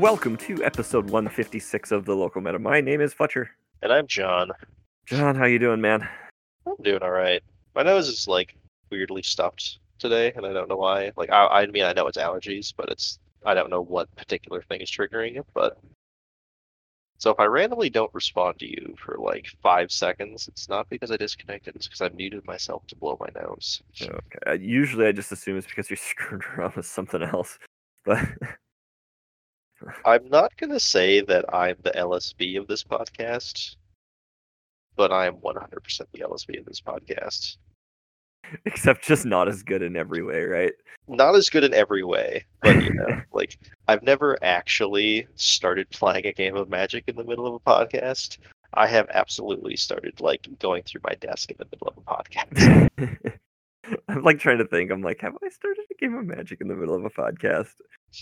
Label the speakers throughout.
Speaker 1: Welcome to episode 156 of the local meta. My name is Fletcher.
Speaker 2: And I'm John.
Speaker 1: John, how you doing, man?
Speaker 2: I'm doing all right. My nose is like weirdly stuffed today, and I don't know why. Like, I, I mean, I know it's allergies, but it's I don't know what particular thing is triggering it. But so if I randomly don't respond to you for like five seconds, it's not because I disconnected. It's because I muted myself to blow my nose.
Speaker 1: Okay. Usually, I just assume it's because you're screwing around with something else, but
Speaker 2: I'm not gonna say that I'm the LSV of this podcast, but I am 100% the LSV of this podcast.
Speaker 1: except just not as good in every way, right?
Speaker 2: Not as good in every way, but you know, like I've never actually started playing a game of Magic in the middle of a podcast. I have absolutely started like going through my desk in the middle of a podcast.
Speaker 1: I'm like trying to think. I'm like, have I started a game of Magic in the middle of a podcast?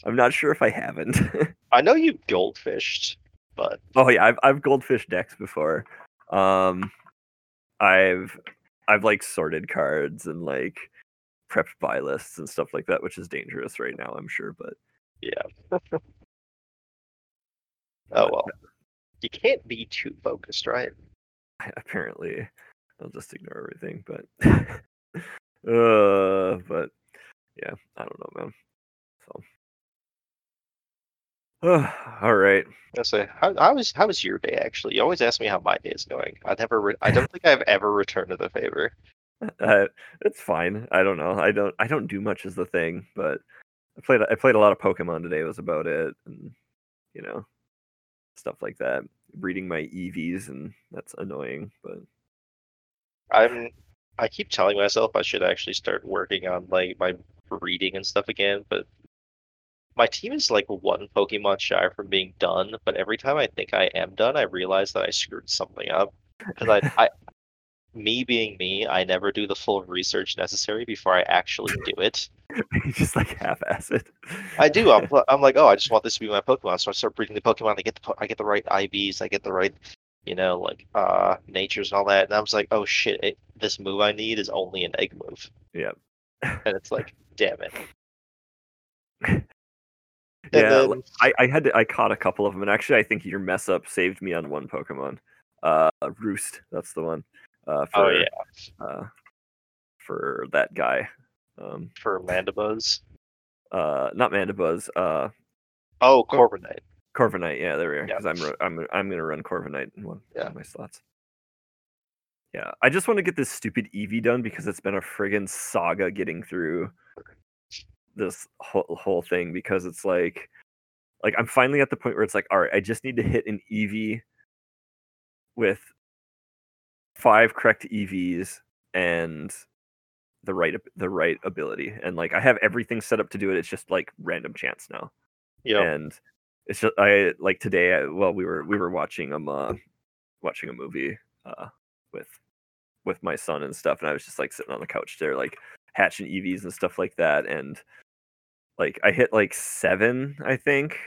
Speaker 1: I'm not sure if I haven't.
Speaker 2: I know you goldfished, but
Speaker 1: oh yeah, I've I've goldfish decks before. Um, I've I've like sorted cards and like prepped buy lists and stuff like that, which is dangerous right now, I'm sure. But
Speaker 2: yeah. oh well. You can't be too focused, right?
Speaker 1: apparently, I'll just ignore everything. But uh, but yeah, I don't know, man. So, all right.
Speaker 2: I say, how, how was how was your day? Actually, you always ask me how my day is going. I never, re- I don't think I've ever returned to the favor.
Speaker 1: Uh, it's fine. I don't know. I don't. I don't do much as the thing, but I played. I played a lot of Pokemon today. Was about it, and you know, stuff like that. Reading my EVs, and that's annoying. But
Speaker 2: I'm, I keep telling myself I should actually start working on like my reading and stuff again, but my team is like one Pokemon shy from being done. But every time I think I am done, I realize that I screwed something up because I, I me being me, I never do the full research necessary before I actually do it.
Speaker 1: you just like half-ass it.
Speaker 2: I do. I'm, I'm like, oh, I just want this to be my Pokemon, so I start breeding the Pokemon. I get the I get the right IVs. I get the right, you know, like uh natures and all that. And I was like, oh shit, it, this move I need is only an egg move,
Speaker 1: Yeah.
Speaker 2: and it's like, damn it. And
Speaker 1: yeah,
Speaker 2: then-
Speaker 1: I, I had to, I caught a couple of them, and actually, I think your mess up saved me on one Pokemon. Uh, Roost, that's the one. Uh, for,
Speaker 2: oh yeah,
Speaker 1: uh, for that guy. Um,
Speaker 2: for Mandibuzz.
Speaker 1: uh, not Mandibuzz. Uh,
Speaker 2: Oh, Corviknight.
Speaker 1: Corviknight. Yeah, there we are.
Speaker 2: Yeah.
Speaker 1: Because I'm I'm I'm gonna run Corviknight in one, one
Speaker 2: Yeah.
Speaker 1: of my slots. Yeah, I just want to get this stupid Eevee done because it's been a friggin' saga getting through this whole whole thing because it's like like I'm finally at the point where it's like, all right, I just need to hit an Eevee with five correct EVs and the right the right ability, and like I have everything set up to do it. It's just like random chance now
Speaker 2: Yeah.
Speaker 1: and it's just I like today. I, well, we were we were watching um uh, watching a movie uh with with my son and stuff, and I was just like sitting on the couch there, like hatching Eevees and stuff like that, and like I hit like seven, I think,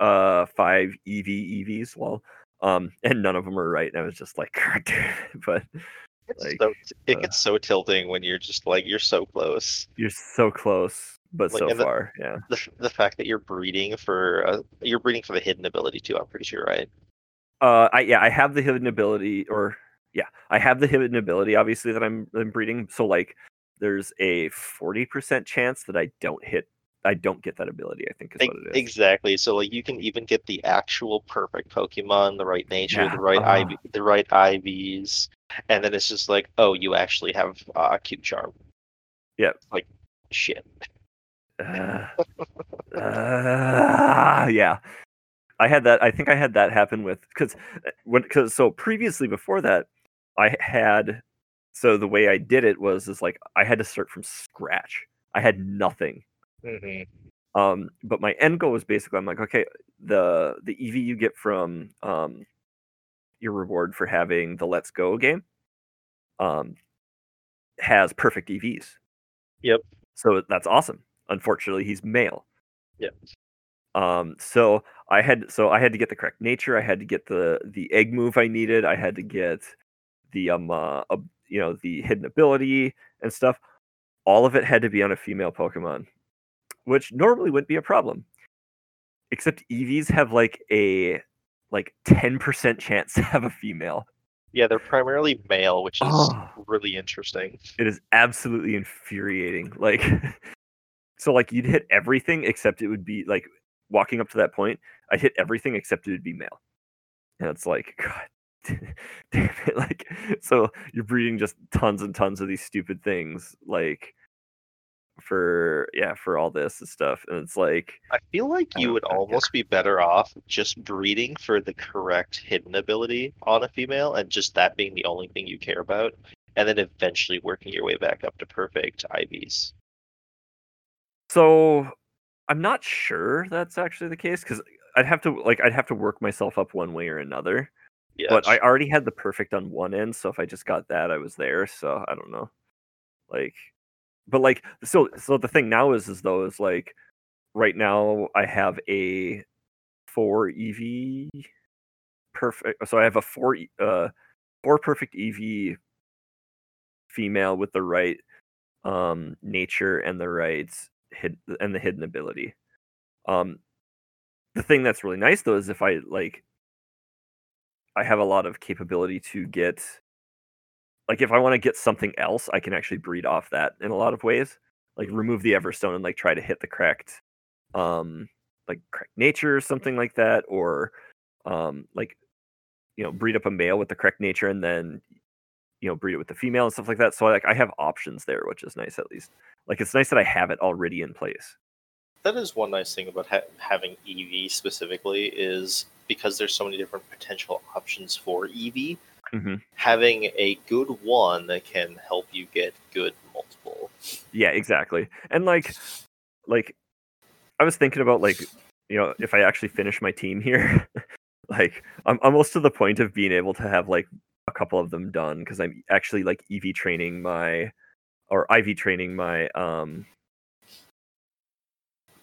Speaker 1: uh five EV EVs, well, um, and none of them were right, and I was just like, God damn it. but
Speaker 2: It's
Speaker 1: like,
Speaker 2: so, it
Speaker 1: uh,
Speaker 2: gets so tilting when you're just like you're so close.
Speaker 1: you're so close, but
Speaker 2: Like,
Speaker 1: so
Speaker 2: the-
Speaker 1: far, yeah.
Speaker 2: The, the fact that you're breeding for uh, you're breeding for the hidden ability too. I'm pretty sure, right?
Speaker 1: Uh, I yeah, I have the hidden ability, or yeah, I have the hidden ability. Obviously, that I'm, I'm breeding. So like, there's a forty percent chance that I don't hit. I don't get that ability. I think is what it is.
Speaker 2: Exactly. So like you can even get the actual perfect Pokemon, the right nature,
Speaker 1: Yeah,
Speaker 2: the right
Speaker 1: uh-huh.
Speaker 2: IV, the right IVs, and then it's just like, oh, you actually have uh, cute charm.
Speaker 1: Yeah.
Speaker 2: Like shit.
Speaker 1: Uh, uh, yeah, I had that. I think I had that happen with because when because so previously before that, I had so the way I did it was is like I had to start from scratch. I had nothing.
Speaker 2: Mm-hmm.
Speaker 1: um but my end goal was basically i'm like okay the the Eevee you get from um your reward for having the let's go game um has perfect evs
Speaker 2: Yep.
Speaker 1: so that's awesome unfortunately he's male
Speaker 2: Yeah.
Speaker 1: um so i had so i had to get the correct nature i had to get the the egg move i needed i had to get the um uh, ab- you know the hidden ability and stuff all of it had to be on a female pokemon which normally wouldn't be a problem except Eevees have like a like 10% chance to have a female.
Speaker 2: Yeah, they're primarily male, which is
Speaker 1: Oh.
Speaker 2: really interesting.
Speaker 1: It is absolutely infuriating. Like so like you'd hit everything except it would be like walking up to that point, I hit everything except it would be male. And it's like god damn it like so you're breeding just tons and tons of these stupid things like for yeah, for all this and stuff. And it's like
Speaker 2: I feel like
Speaker 1: I
Speaker 2: you would
Speaker 1: know, yeah.
Speaker 2: almost be better off just breeding for the correct hidden ability on a female and just that being the only thing you care about, and then eventually working your way back up to perfect IVs.
Speaker 1: So I'm not sure that's actually the case because I'd have to like I'd have to work myself up one way or another.
Speaker 2: Yeah,
Speaker 1: But I already had the perfect on one end, so if I just got that, I was there. So I don't know. Like, but like so so the thing now is is though is like right now I have a four EV perfect. So I have a four uh four perfect EV female with the right um nature and the right hid and the hidden ability. Um the thing that's really nice though is if I like I have a lot of capability to get like if I want to get something else, I can actually breed off that in a lot of ways. Like remove the Everstone and like try to hit the correct um like correct nature or something like that or um like you know breed up a male with the correct nature and then you know breed it with the female and stuff like that so I like i have options there which is nice at least like it's nice that i have it already in place
Speaker 2: that is one nice thing about ha- having Eevee specifically is because there's so many different potential options for Eevee.
Speaker 1: Mhm.
Speaker 2: Having a good one that can help you get good multiple.
Speaker 1: yeah exactly and like like i was thinking about like you know if i actually finish my team here like i'm almost to the point of being able to have like a couple of them done because i'm actually like ev training my or iv training my um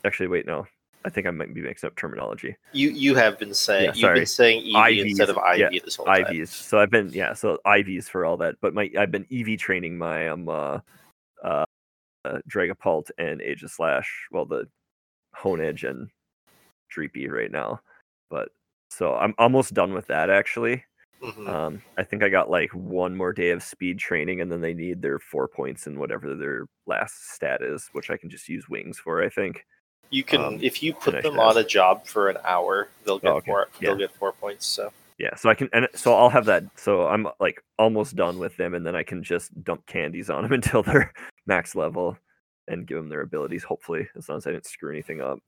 Speaker 1: actually wait no i think i might be mixing up terminology
Speaker 2: You you have been saying
Speaker 1: Yeah,
Speaker 2: you've been saying EV
Speaker 1: IVs,
Speaker 2: instead of IV
Speaker 1: yeah,
Speaker 2: this whole time.
Speaker 1: IVs. So I've been yeah, so IVs for all that. But my I've been EV training my um uh uh, uh Dragapult and Aegislash, well the Honedge and Dreepy right now. But so I'm almost done with that actually.
Speaker 2: Mhm.
Speaker 1: Um I think I got like one more day of speed training and then they need their four points in whatever their last stat is, which I can just use wings for, I think.
Speaker 2: You can
Speaker 1: Um,
Speaker 2: if you put them on a job for an hour, they'll get
Speaker 1: Oh, okay.
Speaker 2: four.
Speaker 1: Yeah.
Speaker 2: They'll get four points. So
Speaker 1: Yeah, so I can, and so I'll have that. So I'm like almost done with them, and then I can just dump candies on them until they're max level and give them their abilities. Hopefully, as long as I didn't screw anything up.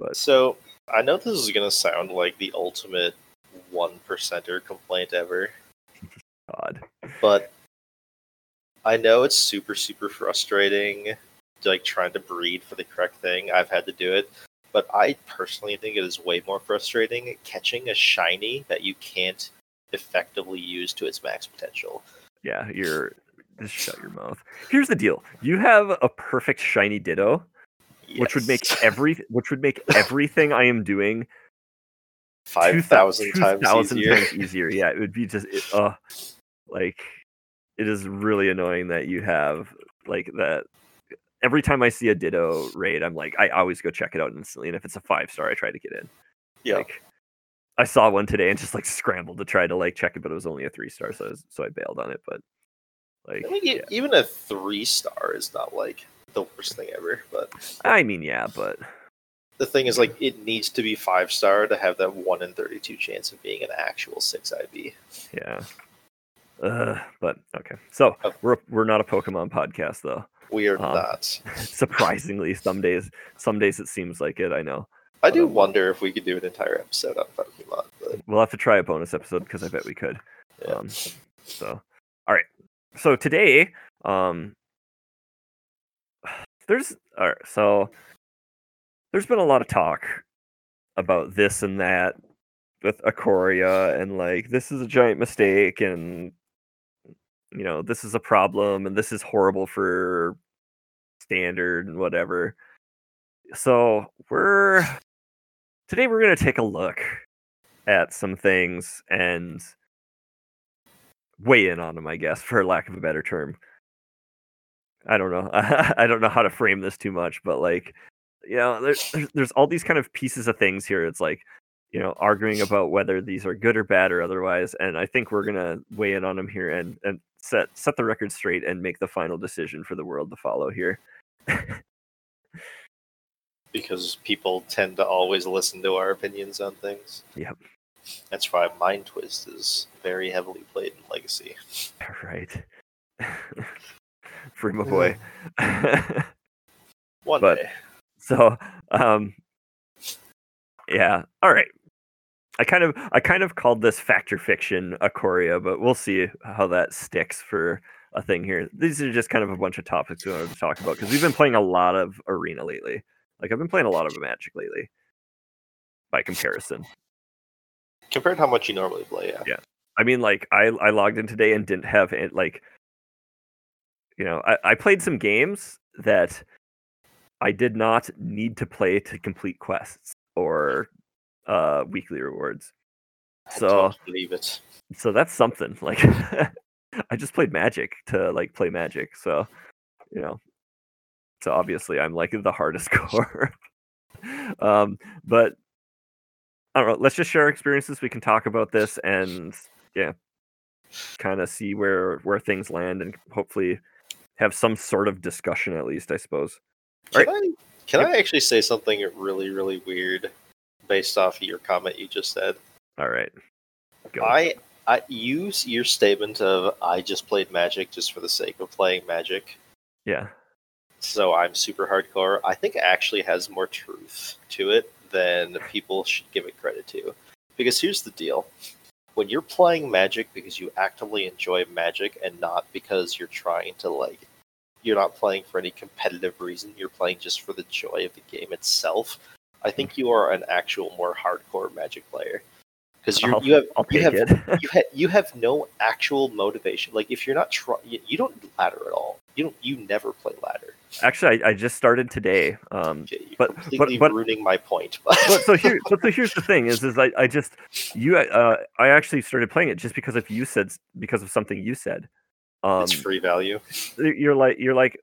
Speaker 1: But
Speaker 2: so I know this is gonna sound like the ultimate one percenter complaint ever,
Speaker 1: God,
Speaker 2: but I know it's super super frustrating, like trying to breed for the correct thing. I've had to do it, but I personally think it is way more frustrating catching a shiny that you can't effectively use to its max potential.
Speaker 1: yeah, you're just shut your mouth. Here's the deal: you have a perfect shiny Ditto, which would make every, which would make everything I am doing
Speaker 2: five thousand times
Speaker 1: 2,000
Speaker 2: easier.
Speaker 1: times easier. Yeah, it would be just it, uh like it is really annoying that you have like that every time I see a Ditto raid, I'm like I always go check it out instantly and if it's a 5 star I try to get in.
Speaker 2: Yeah.
Speaker 1: Like I saw one today and just like scrambled to try to like check it but it was only a 3 star so I was, so I bailed on it but like
Speaker 2: I mean,
Speaker 1: yeah.
Speaker 2: even a three star is not like the worst thing ever. But
Speaker 1: I mean yeah, but
Speaker 2: the thing is, like, it needs to be five star to have that one in thirty-two chance of being an actual six IV.
Speaker 1: yeah. Uh, but okay. So,
Speaker 2: Oh.
Speaker 1: we're we're not a Pokemon podcast though.
Speaker 2: We are
Speaker 1: Um,
Speaker 2: not.
Speaker 1: surprisingly some days some days it seems like it i know
Speaker 2: I do
Speaker 1: um,
Speaker 2: wonder if we could do an entire episode on Pokemon, but
Speaker 1: we'll have to try a bonus episode because i bet we could
Speaker 2: Yeah.
Speaker 1: um so all right so today um there's all right so there's been a lot of talk about this and that with Ikoria and like this is a giant mistake and you know this is a problem and this is horrible for standard and whatever. So we're today we're gonna take a look at some things and weigh in on them, I guess, for lack of a better term. I don't know. I don't know how to frame this too much, but like you know, there's, there's all these kind of pieces of things here. It's like, you know, arguing about whether these are good or bad or otherwise. And I think we're gonna weigh in on them here and and set set the record straight and make the final decision for the world to follow here.
Speaker 2: because people tend to always listen to our opinions on things.
Speaker 1: Yep.
Speaker 2: That's why Mind Twist is very heavily played in Legacy.
Speaker 1: right. Free my boy.
Speaker 2: One
Speaker 1: But-
Speaker 2: day.
Speaker 1: So um yeah all right i kind of i kind of called this factor fiction Ikoria but we'll see how that sticks for a thing here these are just kind of a bunch of topics we wanted to talk about because we've been playing a lot of arena lately like i've been playing a lot of magic lately by comparison
Speaker 2: Compared to how much you normally play, yeah. Yeah.
Speaker 1: I mean, like I I logged in today and didn't have it. Like, you know, I, I played some games that I did not need to play to complete quests or uh weekly rewards.
Speaker 2: I
Speaker 1: So
Speaker 2: believe it.
Speaker 1: so that's something. Like, I just played Magic to like play Magic. So, you know, so obviously I'm like the hardest core. um, but I don't know. Let's just share experiences. We can talk about this and yeah, kind of see where where things land and hopefully have some sort of discussion at least. I suppose.
Speaker 2: Can
Speaker 1: Right.
Speaker 2: I can I actually say something really, really weird based off of your comment you just said?
Speaker 1: All right. Go.
Speaker 2: I I use your statement of I just played Magic just for the sake of playing Magic.
Speaker 1: yeah.
Speaker 2: So I'm super hardcore. I think actually has more truth to it than people should give it credit to. Because here's the deal. When you're playing Magic because you actively enjoy Magic and not because you're trying to like you're not playing for any competitive reason, you're playing just for the joy of the game itself. I think you are an actual more hardcore Magic player. Because you you have you have you ha- you have no actual motivation. Like if you're not trying, you, you don't ladder at all. You don't. You never play ladder.
Speaker 1: Actually, I, I just started today. Um,
Speaker 2: Okay, you're
Speaker 1: But- but-
Speaker 2: completely
Speaker 1: but-
Speaker 2: ruining my point.
Speaker 1: but so here, but so here's the thing: is is I, I just you uh I actually started playing it just because of you said because of something you said. Um,
Speaker 2: it's free value.
Speaker 1: you're like you're like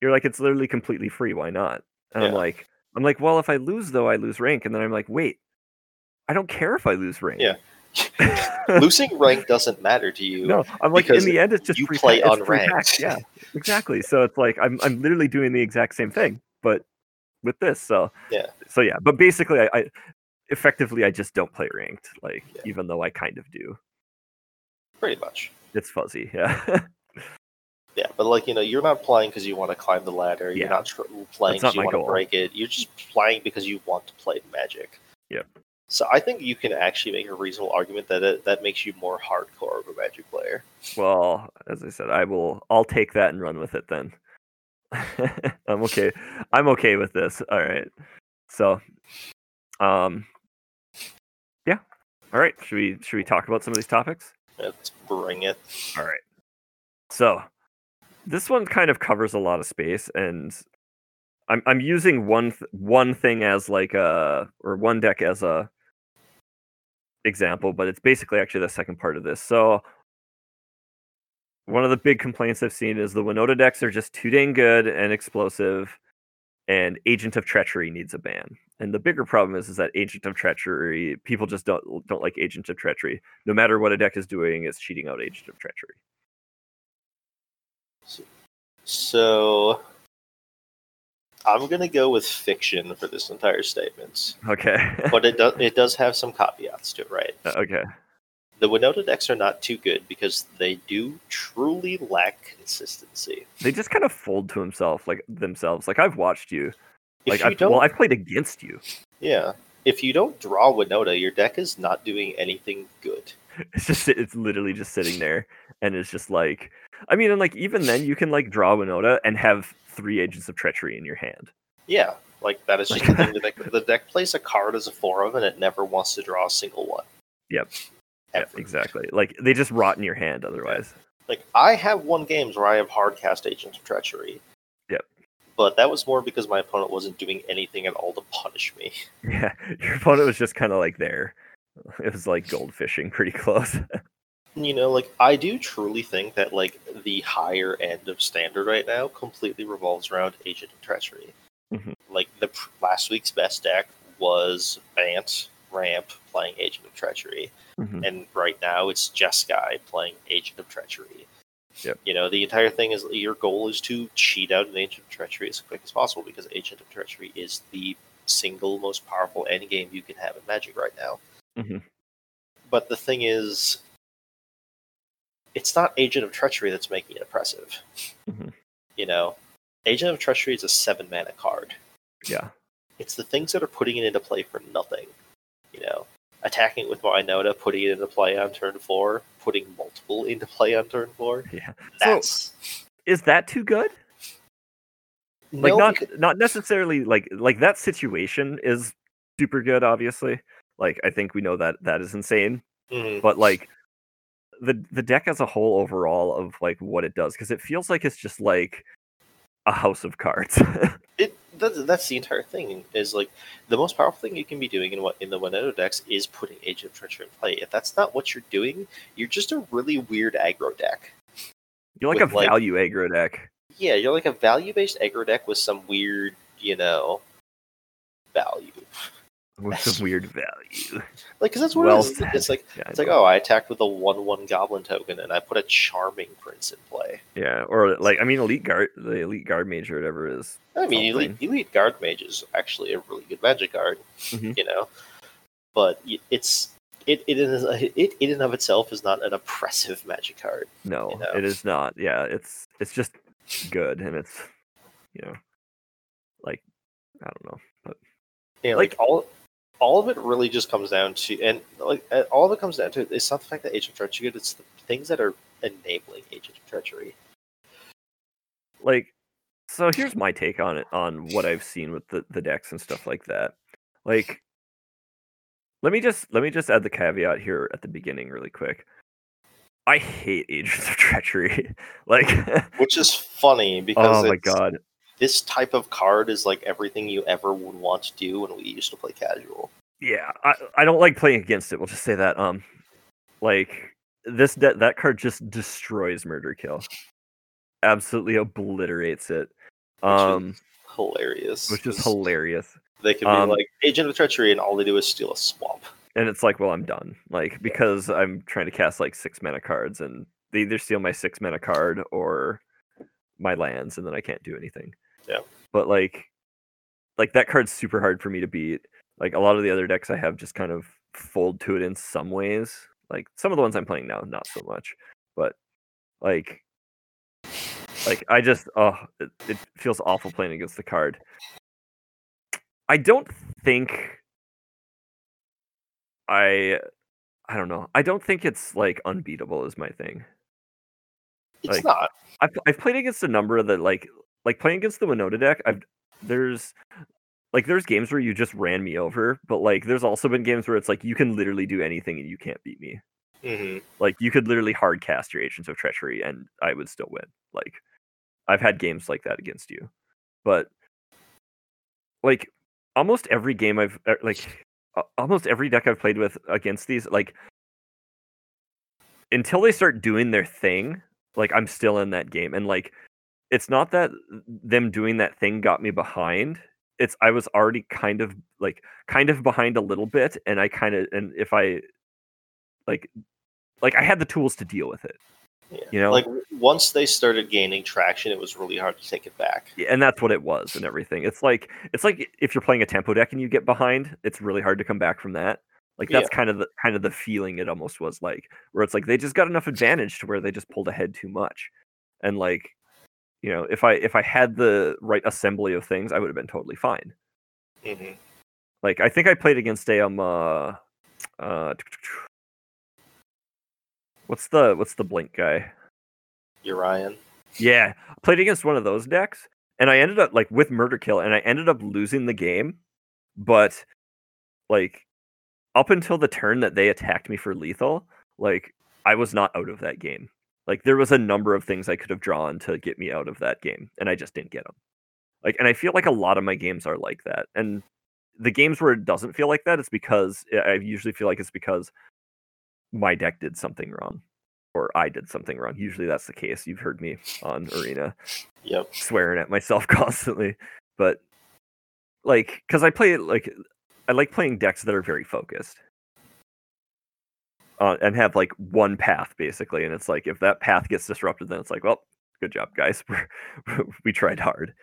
Speaker 1: you're like it's literally completely free. Why not? And I'm like I'm like well if I lose though I lose rank, and then I'm like wait, I don't care if I lose rank.
Speaker 2: Yeah. Losing rank doesn't matter to you.
Speaker 1: no, I'm like in the end it's just
Speaker 2: you
Speaker 1: free
Speaker 2: play
Speaker 1: free
Speaker 2: unranked.
Speaker 1: Yeah, exactly. So it's like I'm I'm literally doing the exact same thing, but with this. So
Speaker 2: Yeah.
Speaker 1: So yeah, but basically I, I effectively I just don't play ranked, like
Speaker 2: Yeah.
Speaker 1: even though I kind of do.
Speaker 2: Pretty much.
Speaker 1: It's fuzzy, yeah.
Speaker 2: Yeah, but like you know, you're not playing because you want to climb the ladder. You're not tr- playing because you want to break it. You're just playing because you want to play Magic.
Speaker 1: Yep.
Speaker 2: So I think you can actually make a reasonable argument that it, that makes you more hardcore of a Magic player.
Speaker 1: well, as I said, I will I'll take that and run with it then. I'm okay. I'm okay with this. All right. So um yeah. All right. Should we should we talk about some of these topics?
Speaker 2: Let's bring it.
Speaker 1: All right. So this one kind of covers a lot of space, and I'm I'm using one th- one thing as like a or one deck as a example, but it's basically actually the second part of this. So one of the big complaints I've seen is the Winota decks are just too dang good and explosive, and Agent of Treachery needs a ban. And the bigger problem is is that Agent of Treachery people just don't don't like Agent of Treachery. No matter what a deck is doing, it's cheating out Agent of Treachery.
Speaker 2: So I'm gonna go with fiction for this entire statement,
Speaker 1: Okay.
Speaker 2: but it does it does have some caveats to it, right?
Speaker 1: Uh, okay.
Speaker 2: The Winota decks are not too good because they do truly lack consistency.
Speaker 1: They just kind of fold to himself like themselves. Like I've watched you.
Speaker 2: If
Speaker 1: Like I've, well, I've played against you.
Speaker 2: yeah, if you don't draw Winota, your deck is not doing anything good.
Speaker 1: It's just it's literally just sitting there, and it's just like I mean, and like even then you can like draw Winota and have three agents of treachery in your hand.
Speaker 2: Yeah, like that is just the thing. The deck, the deck plays a card as a four of, and it never wants to draw a single one.
Speaker 1: Yep.
Speaker 2: Ever.
Speaker 1: Yeah, exactly. Like they just rot in your hand otherwise.
Speaker 2: Like I have won games where I have hard cast Agents of Treachery. But that was more because my opponent wasn't doing anything at all to punish me.
Speaker 1: Yeah, your opponent was just kind of like there. It was like goldfishing pretty close.
Speaker 2: You know, like I do truly think that like the higher end of standard right now completely revolves around Agent of Treachery.
Speaker 1: Mhm.
Speaker 2: Like the pr- last week's best deck was Bant Ramp playing Agent of Treachery,
Speaker 1: Mhm.
Speaker 2: and right now it's Jeskai playing Agent of Treachery.
Speaker 1: Yep.
Speaker 2: You know, the entire thing is your goal is to cheat out an Agent of Treachery as quick as possible because Agent of Treachery is the single most powerful endgame you can have in Magic right now.
Speaker 1: Mhm.
Speaker 2: But the thing is, it's not Agent of Treachery that's making it oppressive.
Speaker 1: Mhm.
Speaker 2: You know, Agent of Treachery is a seven mana card.
Speaker 1: Yeah.
Speaker 2: It's the things that are putting it into play for nothing. You know, attacking it with Winota, putting it into play on turn four, putting multiple into play on turn four.
Speaker 1: Yeah. So
Speaker 2: That's
Speaker 1: is that too good? Like
Speaker 2: No,
Speaker 1: not
Speaker 2: because-
Speaker 1: not necessarily like like that situation is super good, obviously. Like I think we know that that is insane.
Speaker 2: Mhm.
Speaker 1: But like the the deck as a whole overall of like what it does, because it feels like it's just like a house of cards.
Speaker 2: it that's, that's the entire thing is like the most powerful thing you can be doing in what in the Winota decks is putting Agent of Treachery in play. If that's not what you're doing, you're just a really weird aggro deck.
Speaker 1: You're like
Speaker 2: With,
Speaker 1: a
Speaker 2: like-
Speaker 1: value aggro deck.
Speaker 2: Yeah, you're like a value based aggro deck with some weird, you know, value.
Speaker 1: With some weird value.
Speaker 2: Like, cause that's what
Speaker 1: Well
Speaker 2: it is. It's like
Speaker 1: Yeah,
Speaker 2: it's like, oh, I attacked with a one-one goblin token, and I put a charming prince in play.
Speaker 1: yeah, or like I mean, elite guard, the elite guard mage or whatever is.
Speaker 2: I mean, elite,
Speaker 1: Something.
Speaker 2: elite guard mage is actually a really good magic card,
Speaker 1: Mhm.
Speaker 2: you know. But it's it it is it in and of itself is not an oppressive magic card.
Speaker 1: No,
Speaker 2: You know?
Speaker 1: it is not. Yeah, it's it's just good, and it's you know, like I don't know, but
Speaker 2: Yeah, like, all all of it really just comes down to and like uh, all of it comes down to it's not the fact that Agent of Treachery it's the things that are enabling Agent of Treachery.
Speaker 1: like so here's my take on it on what i've seen with the, the decks and stuff like that. Like let me just let me just add the caveat here at the beginning really quick. I hate agents of treachery. Like
Speaker 2: Which is funny because
Speaker 1: oh my god
Speaker 2: this type of card is like everything you ever would want to do when we used to play casual.
Speaker 1: yeah I, I don't like playing against it we'll just say that um like this de- that card just destroys murder kill absolutely obliterates it
Speaker 2: Which
Speaker 1: um
Speaker 2: Hilarious.
Speaker 1: which is hilarious
Speaker 2: They can be
Speaker 1: Um,
Speaker 2: like Agent of Treachery, and all they do is steal a swamp.
Speaker 1: and it's like well i'm done like because i'm trying to cast like six mana cards and they either steal my six mana card or my lands and then i can't do anything
Speaker 2: Yeah.
Speaker 1: but like like that card's super hard for me to beat like a lot of the other decks i have just kind of fold to it in some ways like some of the ones i'm playing now not so much but like like i just oh it, it feels awful playing against the card i don't think I I don't know. I don't think it's like unbeatable is my thing.
Speaker 2: It's
Speaker 1: Like-
Speaker 2: not.
Speaker 1: I've I've played against a number of the like like playing against the Winota deck. I've there's like there's games where you just ran me over, but like there's also been games where it's like you can literally do anything and you can't beat me.
Speaker 2: hmm
Speaker 1: Like you could literally hard cast your Agents of Treachery and I would still win. Like I've had games like that against you, but like almost every game I've uh, like almost every deck I've played with against these like until they start doing their thing, like I'm still in that game and like it's not that them doing that thing got me behind. It's I was already kind of like kind of behind a little bit and I kind of and if I like like I had the tools to deal with it.
Speaker 2: Yeah.
Speaker 1: You know?
Speaker 2: like once they started gaining traction, it was really hard to take it back.
Speaker 1: Yeah, and that's what it was and everything. It's like it's like if you're playing a tempo deck and you get behind, it's really hard to come back from that. Like that's kind of the kind of the feeling it almost was like, where it's like they just got enough advantage to where they just pulled ahead too much, and like, you know, if I if I had the right assembly of things, I would have been totally fine.
Speaker 2: hmm
Speaker 1: Like I think I played against a um uh, uh what's the what's the blink guy?
Speaker 2: Yorion.
Speaker 1: Yeah, I played against one of those decks, and I ended up like with murder kill, and I ended up losing the game. But like up until the turn that they attacked me for lethal, like I was not out of that game. Like there was a number of things I could have drawn to get me out of that game, and I just didn't get them. Like, and I feel like a lot of my games are like that. And the games where it doesn't feel like that, it's because eh, I usually feel like it's because my deck did something wrong or I did something wrong. Usually that's the case. You've heard me on Arena
Speaker 2: Yep.
Speaker 1: swearing at myself constantly. But like because I play it like I like playing decks that are very focused. Uh, and have like one path basically, and it's like if that path gets disrupted, then it's like, well, good job, guys. we tried hard.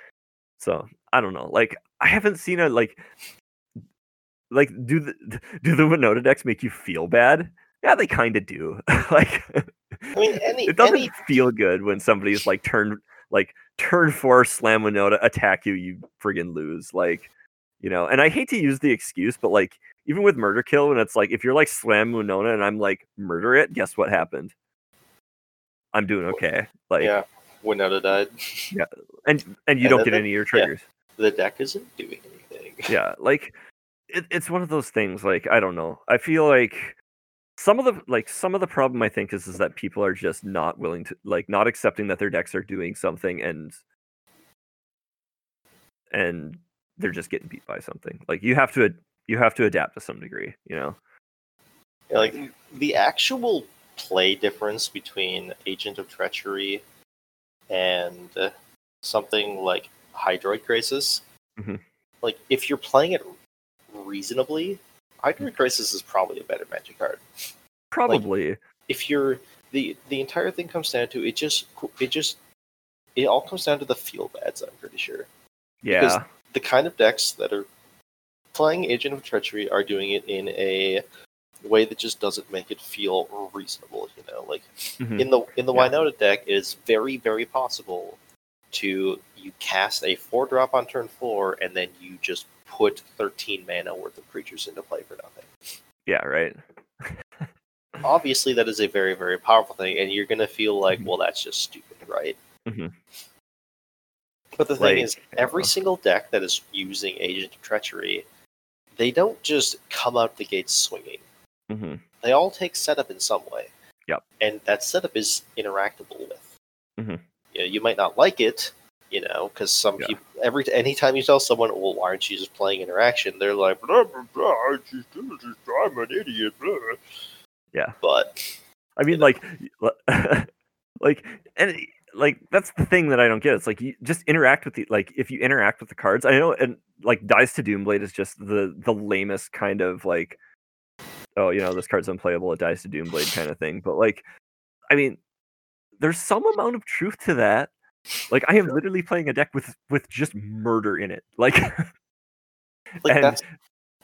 Speaker 1: So I don't know. Like I haven't seen a like like do the do the Winota decks make you feel bad? Yeah, they kind of do. like
Speaker 2: I mean, any
Speaker 1: it doesn't
Speaker 2: any
Speaker 1: feel good when somebody's like turn like turn four slam Winota attack you, you friggin' lose. Like you know, and I hate to use the excuse, but like even with murder kill, when it's like if you're like slam Winota and I'm like murder it, guess what happened? I'm doing okay. Like
Speaker 2: yeah, Winota died.
Speaker 1: Yeah, and and you
Speaker 2: And
Speaker 1: don't get
Speaker 2: the-
Speaker 1: any of your
Speaker 2: yeah.
Speaker 1: triggers.
Speaker 2: The deck isn't doing anything.
Speaker 1: yeah like it, it's one of those things like i don't know i feel like some of the like some of the problem i think is is that people are just not willing to like not accepting that their decks are doing something and and they're just getting beat by something like you have to you have to adapt to some degree you know
Speaker 2: Yeah, like the actual play difference between Agent of Treachery and uh, something like Hydroid Krasis,
Speaker 1: Mhm.
Speaker 2: like if you're playing it reasonably, Hydroid Krasis is probably a better magic card.
Speaker 1: probably
Speaker 2: If you're the the entire thing comes down to it just it just it all comes down to the feel bads. I'm pretty sure
Speaker 1: yeah
Speaker 2: the kind of decks that are playing Agent of Treachery are doing it in a way that just doesn't make it feel reasonable. You know, like
Speaker 1: Mhm.
Speaker 2: in the in the
Speaker 1: Yeah.
Speaker 2: Winota deck, it is very very possible to you cast a four drop on turn four and then you just put thirteen mana worth of creatures into play for nothing.
Speaker 1: yeah right
Speaker 2: Obviously, that is a very very powerful thing, and you're gonna feel like,
Speaker 1: Mhm.
Speaker 2: well, that's just stupid, right?
Speaker 1: Mhm.
Speaker 2: But the thing
Speaker 1: Like,
Speaker 2: is, every single deck that is using Agent of Treachery, they don't just come out the gates swinging.
Speaker 1: hmm
Speaker 2: They all take setup in some way.
Speaker 1: Yep.
Speaker 2: And that setup is interactable with.
Speaker 1: Mhm.
Speaker 2: You, know, you might not like it, you know, because some
Speaker 1: Yeah.
Speaker 2: people every anytime you tell someone, "Well, why aren't you just playing interaction?" They're like, "Blah blah blah, I just, I'm an idiot." Blah.
Speaker 1: Yeah.
Speaker 2: But
Speaker 1: I mean, like, like, and like that's the thing that I don't get. It's like you just interact with the like if you interact with the cards. I know, and like Dies to Doomblade is just the the lamest kind of like, oh, you know, this card's unplayable. It dies to Doomblade kind of thing. But like, I mean, there's some amount of truth to that. Like, I am literally playing a deck with with just murder in it. Like,
Speaker 2: like
Speaker 1: and,
Speaker 2: that's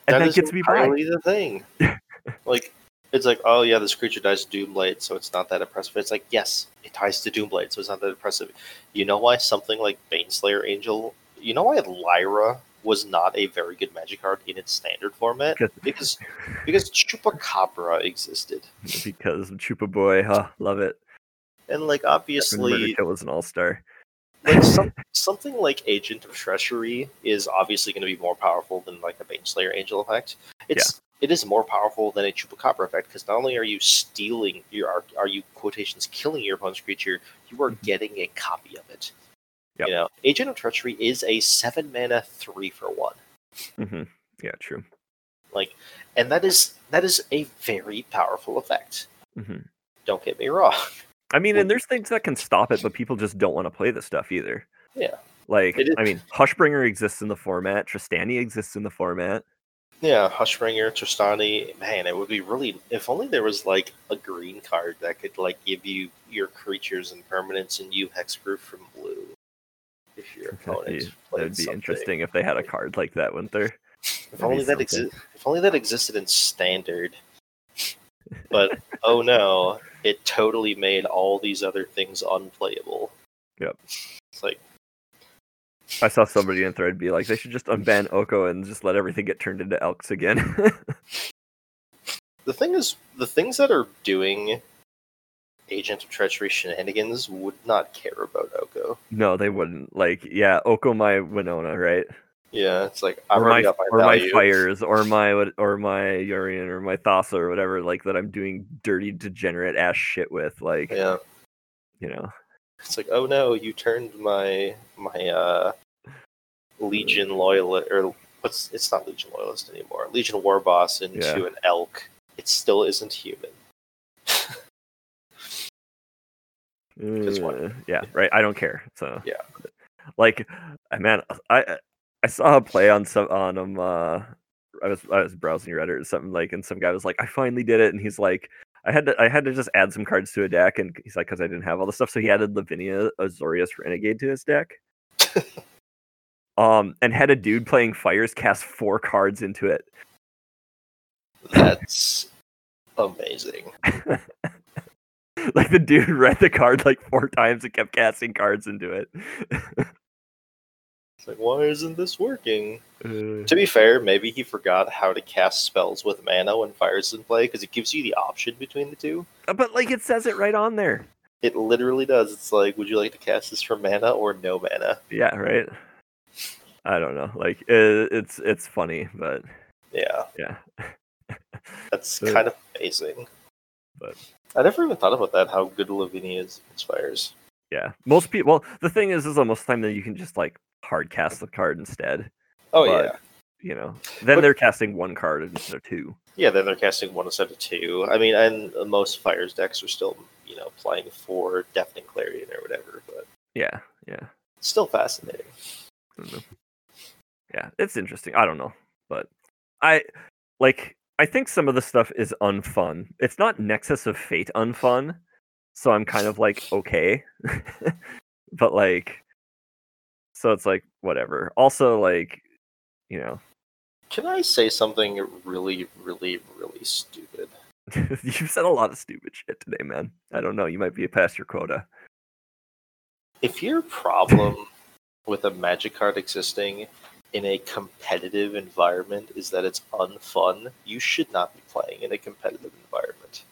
Speaker 1: and that
Speaker 2: is
Speaker 1: gets me by.
Speaker 2: the thing. like it's like, oh yeah, this creature dies to Doomblade, so it's not that impressive. It's like, yes, it dies to Doomblade, so it's not that impressive. You know why something like Baneslayer Angel? You know why Lyra was not a very good magic card in its standard format? Because because Chupacabra existed,
Speaker 1: because Chupa Boy, huh? Love it.
Speaker 2: and like obviously,
Speaker 1: Kill is an all star.
Speaker 2: like some, something like Agent of Treachery is obviously going to be more powerful than like a Baneslayer Angel effect. It's it is more powerful than a Chupacabra effect because not only are you stealing your are, are you quotations killing your opponent's creature, you are
Speaker 1: Mhm.
Speaker 2: getting a copy of it.
Speaker 1: Yep.
Speaker 2: You know, Agent of Treachery is a seven mana three for one.
Speaker 1: Mm-hmm. Yeah, true.
Speaker 2: Like, and that is that is a very powerful effect.
Speaker 1: hmm
Speaker 2: Don't get me wrong.
Speaker 1: I mean, and there's things that can stop it, but people just don't want to play this stuff either.
Speaker 2: Yeah.
Speaker 1: Like, I mean, Hushbringer exists in the format. Tristani exists in the format.
Speaker 2: Yeah, Hushbringer, Tristani, man, it would be really if only there was like a green card that could like give you your creatures and permanents and you hexproof from blue. If your opponent
Speaker 1: be,
Speaker 2: played
Speaker 1: that'd be
Speaker 2: something.
Speaker 1: interesting if they had a card like that, wouldn't there?
Speaker 2: If
Speaker 1: That'd
Speaker 2: only that
Speaker 1: something.
Speaker 2: exi- if only that existed in standard. But oh no, it totally made all these other things unplayable.
Speaker 1: Yep.
Speaker 2: It's like
Speaker 1: I saw somebody in thread be like, they should just unban Oko and just let everything get turned into Elks again.
Speaker 2: the thing is, the things that are doing Agent of Treachery shenanigans would not care about Oko.
Speaker 1: no, they wouldn't. Like, yeah, Oko my Winota, right?
Speaker 2: Yeah, it's like I've
Speaker 1: or my,
Speaker 2: my
Speaker 1: or my fires, or my or my Yorion, or my Thassa, or whatever, like that I'm doing dirty, degenerate ass shit with. Like,
Speaker 2: Yeah,
Speaker 1: you know,
Speaker 2: it's like oh no, you turned my my uh Legion loyalist or what's it's not Legion loyalist anymore. Legion war boss into
Speaker 1: Yeah.
Speaker 2: an elk. It still isn't human.
Speaker 1: Uh, yeah, right. I don't care. So
Speaker 2: Yeah.
Speaker 1: like, I man, I I saw a play on some on um uh I was I was browsing Reddit or something like and some guy was like, I finally did it and he's like I had to I had to just add some cards to a deck and he's like because I didn't have all the stuff so he added Lavinia Azorius Renegade to his deck. um and had a dude playing fires cast four cards into it.
Speaker 2: That's amazing.
Speaker 1: like the dude read the card like four times and kept casting cards into it.
Speaker 2: It's like, why isn't this working?
Speaker 1: Uh,
Speaker 2: To be fair, maybe he forgot how to cast spells with mana when fire's in play because it gives you the option between the two.
Speaker 1: but like it says it right on there.
Speaker 2: It literally does. It's like, would you like to cast this for mana or no mana?
Speaker 1: Yeah, right. I don't know. Like it, it's it's funny, but
Speaker 2: Yeah,
Speaker 1: yeah.
Speaker 2: that's
Speaker 1: But-
Speaker 2: kind of amazing.
Speaker 1: But
Speaker 2: I never even thought about that. How good Lavinia is against fires.
Speaker 1: yeah, most people. Well, the thing is, is almost time that you can just like hard cast the card instead.
Speaker 2: Oh
Speaker 1: But-
Speaker 2: yeah,
Speaker 1: You know, then
Speaker 2: But-
Speaker 1: they're casting one card instead of two.
Speaker 2: yeah. Then they're casting one instead of two. I mean, and most fires decks are still, you know, playing for deafening clarion or whatever. But
Speaker 1: Yeah, yeah,
Speaker 2: it's still fascinating.
Speaker 1: Know. yeah. It's interesting. I don't know, but I like. I think some of the stuff is unfun. It's not Nexus of Fate unfun, so I'm kind of like okay, but like, so it's like whatever. Also, like, you know,
Speaker 2: Can I say something really, really, really stupid?
Speaker 1: You've said a lot of stupid shit today, man. I don't know. You might be past your quota.
Speaker 2: If your problem with a magic card existing in a competitive environment is that it's unfun, you should not be playing in a competitive environment.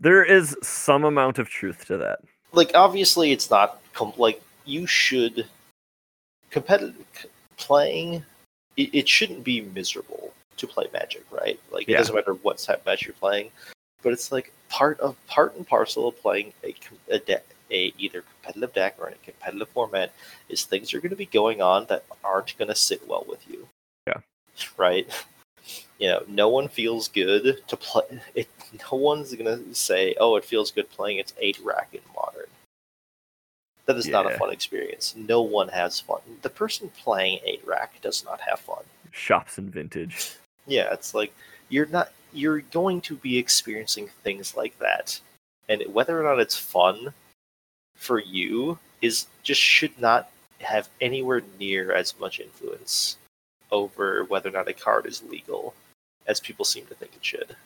Speaker 1: There is some amount of truth to that.
Speaker 2: Like, obviously, it's not com- like you should competitive playing. It, it shouldn't be miserable to play Magic, right? Like, it
Speaker 1: Yeah.
Speaker 2: doesn't matter what type of Magic you're playing, but it's like part of part and parcel of playing a, a deck, a either competitive deck or in a competitive format is things are going to be going on that aren't going to sit well with you.
Speaker 1: Yeah.
Speaker 2: Right. You know, no one feels good to play. It, no one's going to say, "Oh, it feels good playing its eight rack in modern." That is not a fun experience. No one has fun. The person playing eight rack does not have fun.
Speaker 1: Shops and vintage.
Speaker 2: Yeah, it's like you're not you're going to be experiencing things like that. And whether or not it's fun for you is just should not have anywhere near as much influence over whether or not a card is legal as people seem to think it should.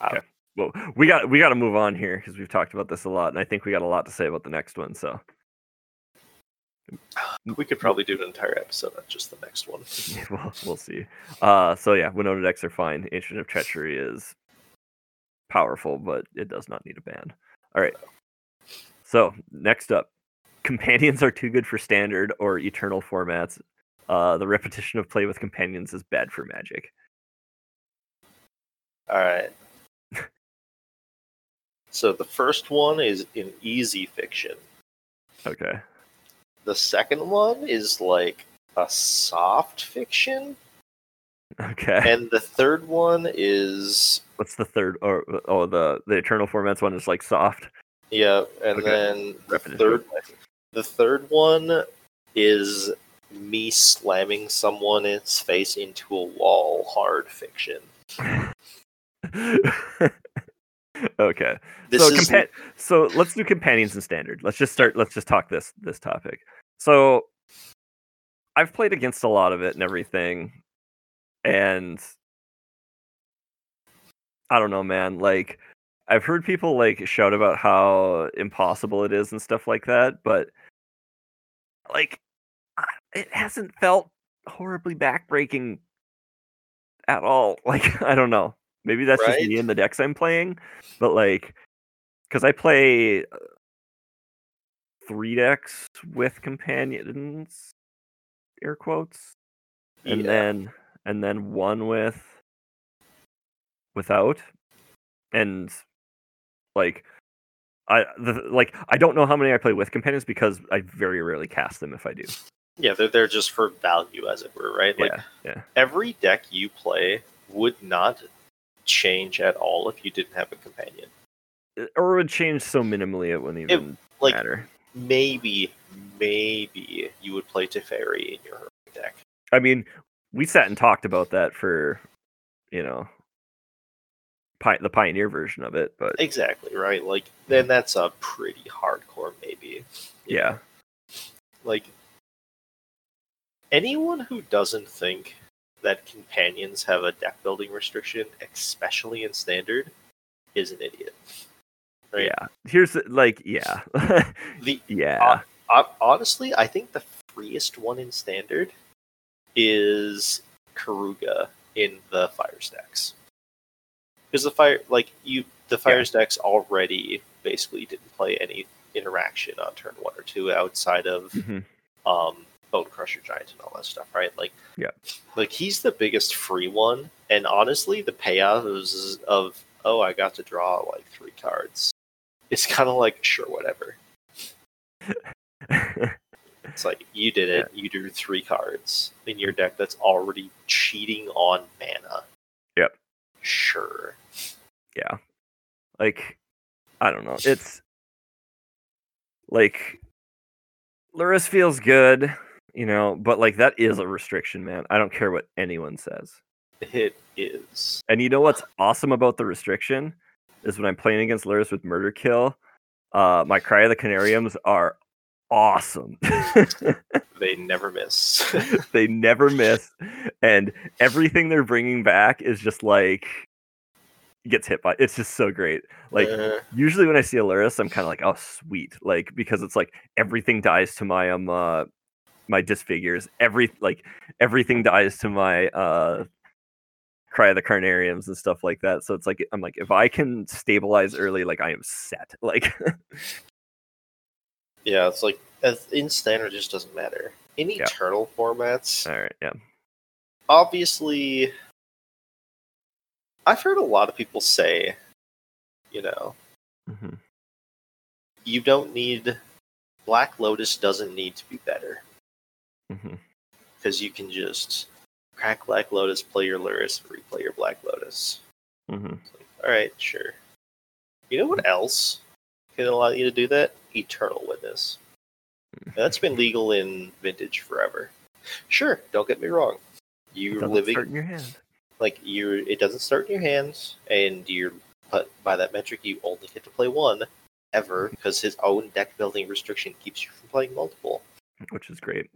Speaker 1: Um, Well, we got we got to move on here because we've talked about this a lot, and I think we got a lot to say about the next one. So
Speaker 2: We could probably do an entire episode on just the next one.
Speaker 1: we'll we'll see. Uh, so yeah, Winota decks are fine. Ancient of Treachery is powerful, but it does not need a ban. All right. So next up, companions are too good for standard or eternal formats. Uh, the repetition of play with companions is bad for Magic.
Speaker 2: All right. So the first one is in easy fiction.
Speaker 1: Okay.
Speaker 2: The second one is like a soft fiction.
Speaker 1: Okay.
Speaker 2: and the third one is
Speaker 1: What's the third? Or oh, the the eternal formats one is like soft.
Speaker 2: yeah, and
Speaker 1: Okay.
Speaker 2: then the third the third one is me slamming someone's face into a wall hard fiction.
Speaker 1: okay.
Speaker 2: This
Speaker 1: so
Speaker 2: is
Speaker 1: compa- so let's do companions and standard. Let's just start let's just talk this this topic. So I've played against a lot of it and everything and I don't know man, like I've heard people like shout about how impossible it is and stuff like that, but like it hasn't felt horribly backbreaking at all. Like I don't know. Maybe that's just me and the decks I'm playing, but like because I play uh, three decks with companions, air quotes, and
Speaker 2: Yeah.
Speaker 1: then and then one with without, and like I the like I don't know how many I play with companions because I very rarely cast them if I do.
Speaker 2: yeah, they're they're just for value as it were, right? Like
Speaker 1: yeah, yeah,
Speaker 2: every deck you play would not change at all if you didn't have a companion.
Speaker 1: Uh, or it would change so minimally it wouldn't even
Speaker 2: like
Speaker 1: matter.
Speaker 2: maybe, maybe you would play Teferi in your deck.
Speaker 1: I mean, we sat and talked about that for, you know, pi- the Pioneer version of it, but
Speaker 2: Exactly, right? Like, then that's a pretty hardcore maybe.
Speaker 1: yeah,
Speaker 2: know? Like, anyone who doesn't think that companions have a deck building restriction, especially in standard, is an idiot. Right?
Speaker 1: yeah. Here's the, like, yeah,
Speaker 2: The
Speaker 1: yeah,
Speaker 2: uh, honestly, I think the freest one in standard is Keruga in the fire stacks. Because the fire, like you, the fire
Speaker 1: Yeah.
Speaker 2: stacks already basically didn't play any interaction on turn one or two outside of
Speaker 1: Mhm.
Speaker 2: um, Bonecrusher Giant and all that stuff, right? Like,
Speaker 1: Yeah.
Speaker 2: like he's the biggest free one, and honestly, the payoff is of oh, I got to draw like three cards. It's kind of like sure, whatever. It's like you did it. You drew three cards in your deck that's already cheating on mana.
Speaker 1: Yep.
Speaker 2: Sure.
Speaker 1: yeah. Like, I don't know. It's like Lurrus feels good, you know, but like that is a restriction, man. I don't care what anyone says.
Speaker 2: It is.
Speaker 1: And you know what's awesome about the restriction is when I'm playing against Lurrus with Murder Kill, uh, my Cry of the Carnariums are awesome.
Speaker 2: They never miss.
Speaker 1: they never miss, and everything they're bringing back is just like gets hit by. It's just so great. Like
Speaker 2: Uh,
Speaker 1: usually when I see a Lurrus, I'm kind of like, oh sweet, like because it's like everything dies to my um uh, my disfigures. Every like everything dies to my uh cry of the carnariums and stuff like that. So it's like I'm like if I can stabilize early, like I am set. Like
Speaker 2: yeah, it's like in standard, it just doesn't matter. In
Speaker 1: Yeah.
Speaker 2: eternal formats,
Speaker 1: all right, yeah,
Speaker 2: obviously, I've heard a lot of people say, you know,
Speaker 1: hmm
Speaker 2: you don't need Black Lotus doesn't need to be better
Speaker 1: Mm-hmm.
Speaker 2: because you can just crack Black Lotus, play your Lurrus, and replay your Black Lotus.
Speaker 1: hmm
Speaker 2: All right, sure. You know what mm-hmm. else can allow you to do that? Eternal Witness. That's been legal in Vintage forever. Sure, don't get me wrong. You're living
Speaker 1: start in your hand.
Speaker 2: like you. It doesn't start in your hands, and you're. But by that metric, you only get to play one ever mm-hmm. because his own deck building restriction keeps you from playing multiple.
Speaker 1: which is great.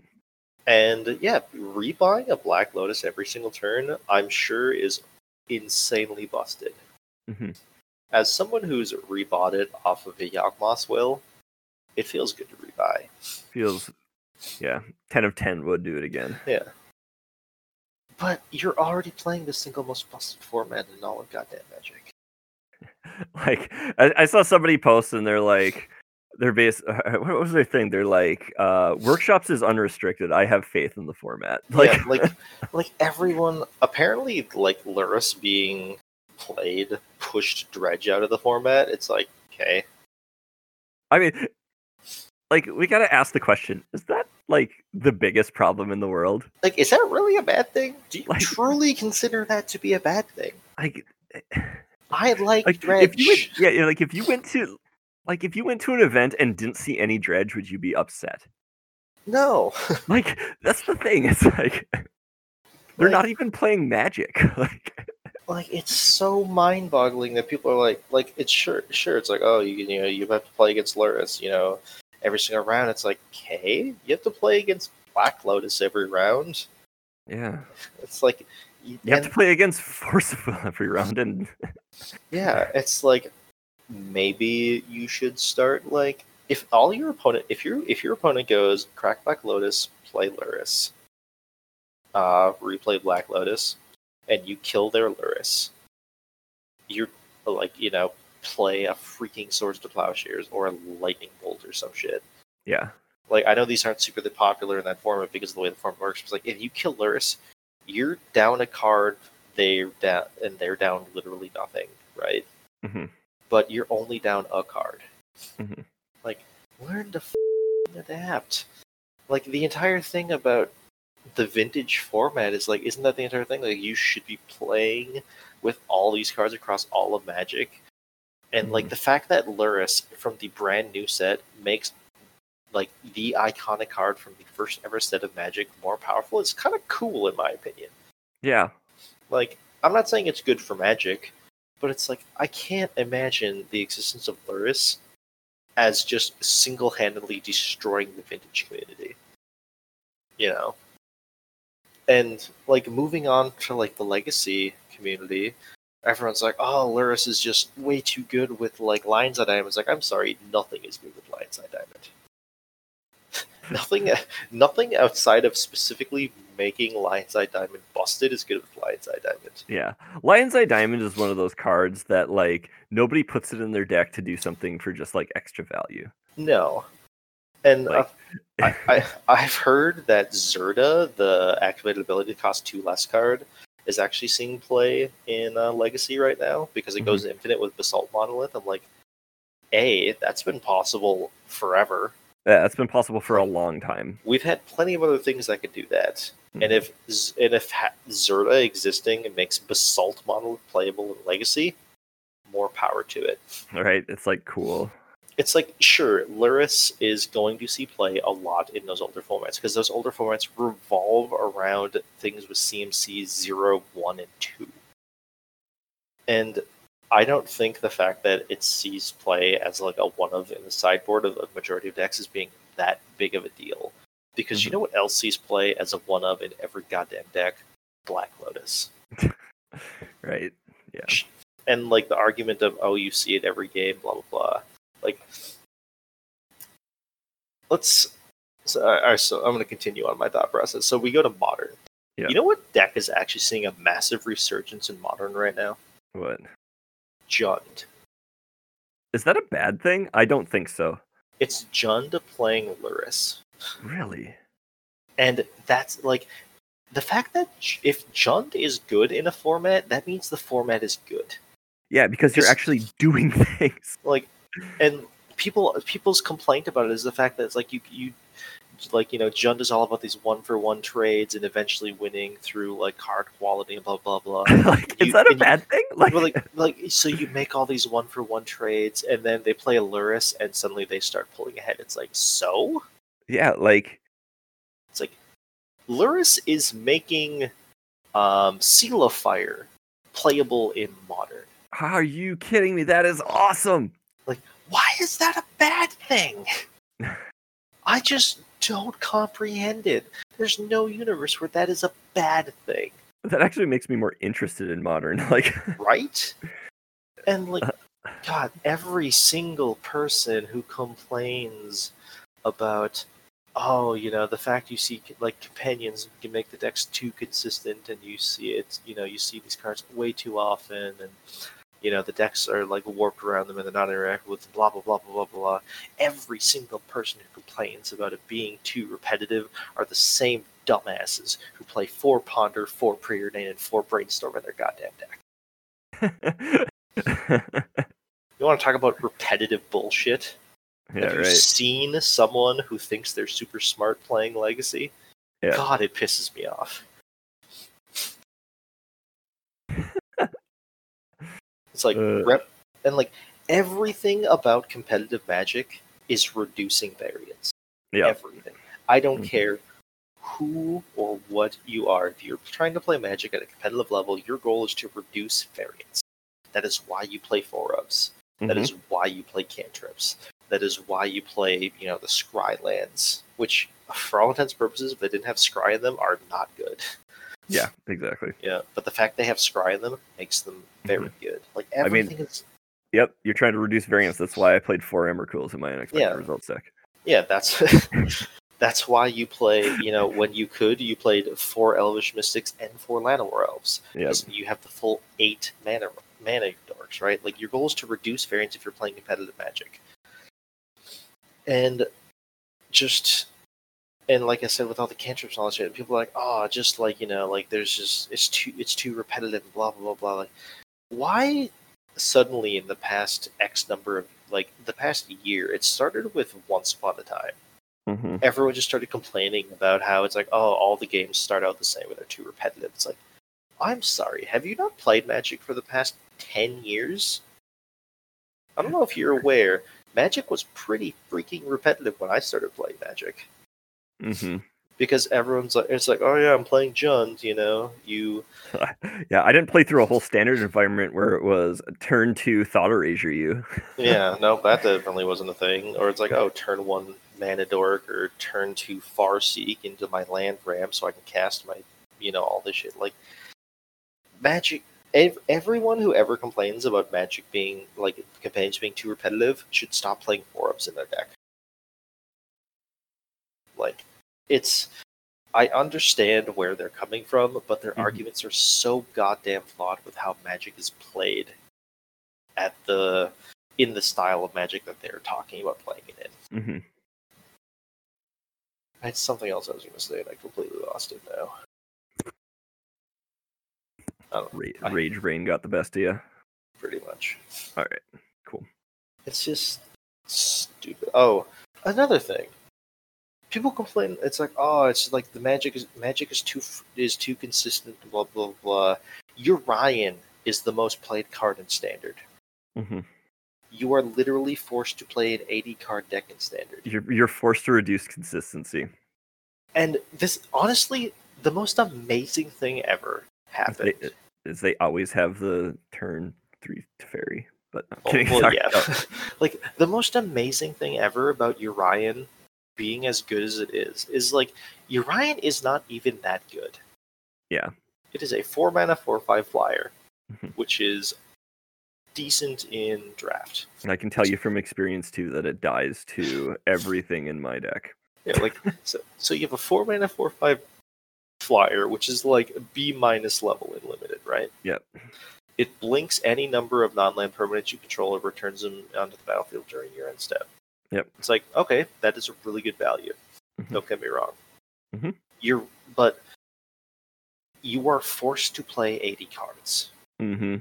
Speaker 2: And yeah, rebuying a Black Lotus every single turn, I'm sure, is insanely busted.
Speaker 1: hmm
Speaker 2: As someone who's rebought it off of a Yawgmoth will, it feels good to rebuy.
Speaker 1: Feels, yeah, ten of ten would do it again.
Speaker 2: Yeah. But you're already playing the single most busted format in all of goddamn Magic.
Speaker 1: like I, I saw somebody post and they're like they're base what was their thing they're like uh workshops is unrestricted i have faith in the format like
Speaker 2: yeah, like like everyone apparently like Lurrus being played pushed Dredge out of the format. It's like, okay.
Speaker 1: i mean like we gotta ask the question is that like the biggest problem in the world
Speaker 2: Like, is that really a bad thing? Do you
Speaker 1: Like-
Speaker 2: truly consider that to be a bad thing?
Speaker 1: like
Speaker 2: I like,
Speaker 1: like
Speaker 2: Dredge.
Speaker 1: if you went, yeah, like if you went to like if you went to an event and didn't see any dredge would you be upset?
Speaker 2: No.
Speaker 1: like that's the thing it's like they're
Speaker 2: Like-
Speaker 1: not even playing magic like
Speaker 2: like it's so mind-boggling that people are like like it's sure sure it's like oh you you know you have to play against Lurrus you know every single round it's like okay you have to play against Black Lotus every round?
Speaker 1: Yeah.
Speaker 2: It's like you,
Speaker 1: You have to play against Forceful every round, and
Speaker 2: yeah it's like maybe you should start like if all your opponent if your if your opponent goes crack Black Lotus play Lurrus uh replay Black Lotus and you kill their Lurrus you're like you know play a freaking swords to plowshares or a lightning bolt or some shit
Speaker 1: yeah,
Speaker 2: like I know these aren't super popular in that format because of the way the format works. But like if you kill Lurrus, you're down a card. They're down, and they're down literally nothing, right?
Speaker 1: hmm
Speaker 2: But you're only down a card.
Speaker 1: Mhm.
Speaker 2: Like learn to f- adapt. Like the entire thing about the vintage format is like, isn't that the entire thing? Like you should be playing with all these cards across all of Magic. And like
Speaker 1: Mhm.
Speaker 2: the fact that Lurrus from the brand new set makes like the iconic card from the first ever set of Magic more powerful. It's kind of cool in my opinion.
Speaker 1: Yeah.
Speaker 2: Like I'm not saying it's good for Magic, but it's like I can't imagine the existence of Lurrus as just single-handedly destroying the vintage community. You know. And like moving on to like the legacy community, everyone's like, "Oh, Lurrus is just way too good with like Lion's Eye Diamond." It's like, I'm sorry, nothing is good with Lion's Eye Diamond. nothing, nothing outside of specifically making Lion's Eye Diamond busted is good with Lion's Eye Diamond.
Speaker 1: Yeah. Lion's Eye Diamond is one of those cards that like nobody puts it in their deck to do something for just like extra value.
Speaker 2: No. And
Speaker 1: Like-
Speaker 2: uh, I, I, I've heard that Zirda, the activated ability to cost two less card, is actually seeing play in uh, Legacy right now because it goes infinite with Basalt Monolith. I'm like, A, that's been possible forever.
Speaker 1: Yeah, that's been possible for a long time.
Speaker 2: We've had plenty of other things that could do that. Hmm. And if and if Zirda existing makes Basalt Monolith playable in Legacy, more power to it.
Speaker 1: All right, it's like cool.
Speaker 2: it's like sure Lurrus is going to see play a lot in those older formats because those older formats revolve around things with CMC 0, 1, and 2. And I don't think the fact that it sees play as like a one of in the sideboard of the majority of decks is being that big of a deal. Because you
Speaker 1: Mhm.
Speaker 2: know what else sees play as a one of in every goddamn deck? Black Lotus.
Speaker 1: Right. Yeah.
Speaker 2: and like the argument of oh you see it every game blah blah blah like let's so, all right, so i'm going to continue on my thought process so we go to modern
Speaker 1: Yeah.
Speaker 2: you know what deck is actually seeing a massive resurgence in modern right now
Speaker 1: What?
Speaker 2: Jund
Speaker 1: Is that a bad thing? I don't think so.
Speaker 2: it's jund playing Lurrus.
Speaker 1: Really?
Speaker 2: and that's like the fact that if jund is good in a format that means the format is good
Speaker 1: Yeah, because you're actually doing things.
Speaker 2: like and people people's complaint about it is the fact that it's like you you like you know Jund is all about these one for one trades and eventually winning through like card quality and blah blah blah.
Speaker 1: like, is that a
Speaker 2: and you-
Speaker 1: bad thing? Like,
Speaker 2: Well, like like so you make all these one for one trades and then they play a Lurrus and suddenly they start pulling ahead. It's like so
Speaker 1: yeah, like
Speaker 2: it's like Lurrus is making um, Seal of Fire playable in modern.
Speaker 1: how are you kidding me? That is awesome.
Speaker 2: Like, why is that a bad thing? I just don't comprehend it. There's no universe where that is a bad thing,
Speaker 1: That actually makes me more interested in modern. Like,
Speaker 2: right? And like, uh, God, every single person who complains about, oh, you know, the fact you see like companions can make the decks too consistent, and you see it, you know, you see these cards way too often, and you know the decks are like warped around them and they're not interactive with blah blah blah blah blah blah. Every single person who complains about it being too repetitive are the same dumbasses who play four ponder, four preordain, and four brainstorm in their goddamn deck. You want to talk about repetitive bullshit?
Speaker 1: yeah,
Speaker 2: Have you
Speaker 1: right.
Speaker 2: seen someone who thinks they're super smart playing Legacy?
Speaker 1: Yeah.
Speaker 2: God, it pisses me off. It's like
Speaker 1: Uh.
Speaker 2: rep and like everything about competitive magic is reducing variance.
Speaker 1: Yeah.
Speaker 2: Everything. I don't
Speaker 1: Mhm.
Speaker 2: care who or what you are. If you're trying to play magic at a competitive level, your goal is to reduce variance. That is why you play four. That
Speaker 1: Mhm.
Speaker 2: is why you play cantrips. That is why you play, you know, the scry lands, which, for all intents and purposes, if they didn't have scry in them, are not good.
Speaker 1: Yeah, exactly.
Speaker 2: Yeah, but the fact they have scry in them makes them very good. Like
Speaker 1: Mm-hmm. I mean-
Speaker 2: everything is,
Speaker 1: Yep, you're trying to reduce variance. That's why I played four Emrakuls in my unexpected
Speaker 2: Yeah.
Speaker 1: results deck.
Speaker 2: yeah, that's that's why you play. You know, when you could, you played four Elvish Mystics and four Llanowar Elves.
Speaker 1: Yep.
Speaker 2: because You have the full eight mana mana dorks, right? Like your goal is to reduce variance if you're playing competitive Magic. And just and like I said, with all the cantrips and all that shit, people are like, oh, just like you know, like there's just it's too it's too repetitive, blah blah blah blah. Like, why suddenly in the past X number of like the past year, it started with Once Upon a Time.
Speaker 1: hmm
Speaker 2: Everyone just started complaining about how it's like, oh, all the games start out the same, they're too repetitive. It's like, I'm sorry, have you not played Magic for the past ten years? I don't know if you're aware. Magic was pretty freaking repetitive when I started playing Magic
Speaker 1: hmm
Speaker 2: because everyone's like, it's like, oh yeah, I'm playing Jund. You know, you
Speaker 1: yeah, I didn't play through a whole standard environment where it was turn two thought erasure you.
Speaker 2: yeah, no, that definitely wasn't a thing. Or it's like, oh, turn one mana dork or turn two Farseek into my land ramp so I can cast my, you know, all this shit. Like Magic. ev- Everyone who ever complains about Magic being like campaigns being too repetitive should stop playing four ups in their deck. Like, it's. I understand where they're coming from, but their
Speaker 1: Mhm.
Speaker 2: arguments are so goddamn flawed with how Magic is played at the in the style of Magic that they're talking about playing it in.
Speaker 1: hmm
Speaker 2: It's something else I was going to say, and I completely lost it now. I don't know,
Speaker 1: Ra-
Speaker 2: I-
Speaker 1: Rage Rain got the best of you.
Speaker 2: pretty much.
Speaker 1: All right, cool.
Speaker 2: It's just stupid. Oh, another thing. People complain. It's like, oh, it's like the magic is magic is too is too consistent. Blah blah blah. Yorion is the most played card in standard.
Speaker 1: hmm
Speaker 2: You are literally forced to play an 80 card deck in standard.
Speaker 1: You're you're forced to reduce consistency.
Speaker 2: And this, honestly, the most amazing thing ever happened.
Speaker 1: They, is they always have the turn three Teferi, but I'm
Speaker 2: Oh,
Speaker 1: kidding.
Speaker 2: well, yeah. Like the most amazing thing ever about Yorion being as good as it is is like Yorion is not even that good.
Speaker 1: Yeah.
Speaker 2: It is a four mana four five flyer,
Speaker 1: Mhm.
Speaker 2: which is decent in draft.
Speaker 1: and I can tell you from experience too that it dies to everything in my deck.
Speaker 2: Yeah, like so so you have a four mana four five flyer, which is like B minus level in limited, right?
Speaker 1: Yep.
Speaker 2: It blinks any number of non-land permanents you control and returns them onto the battlefield during your end step.
Speaker 1: Yep.
Speaker 2: It's like, okay, that is a really good value.
Speaker 1: Mhm.
Speaker 2: Don't get me wrong.
Speaker 1: Mhm.
Speaker 2: You're but you are forced to play 80 cards.
Speaker 1: hmm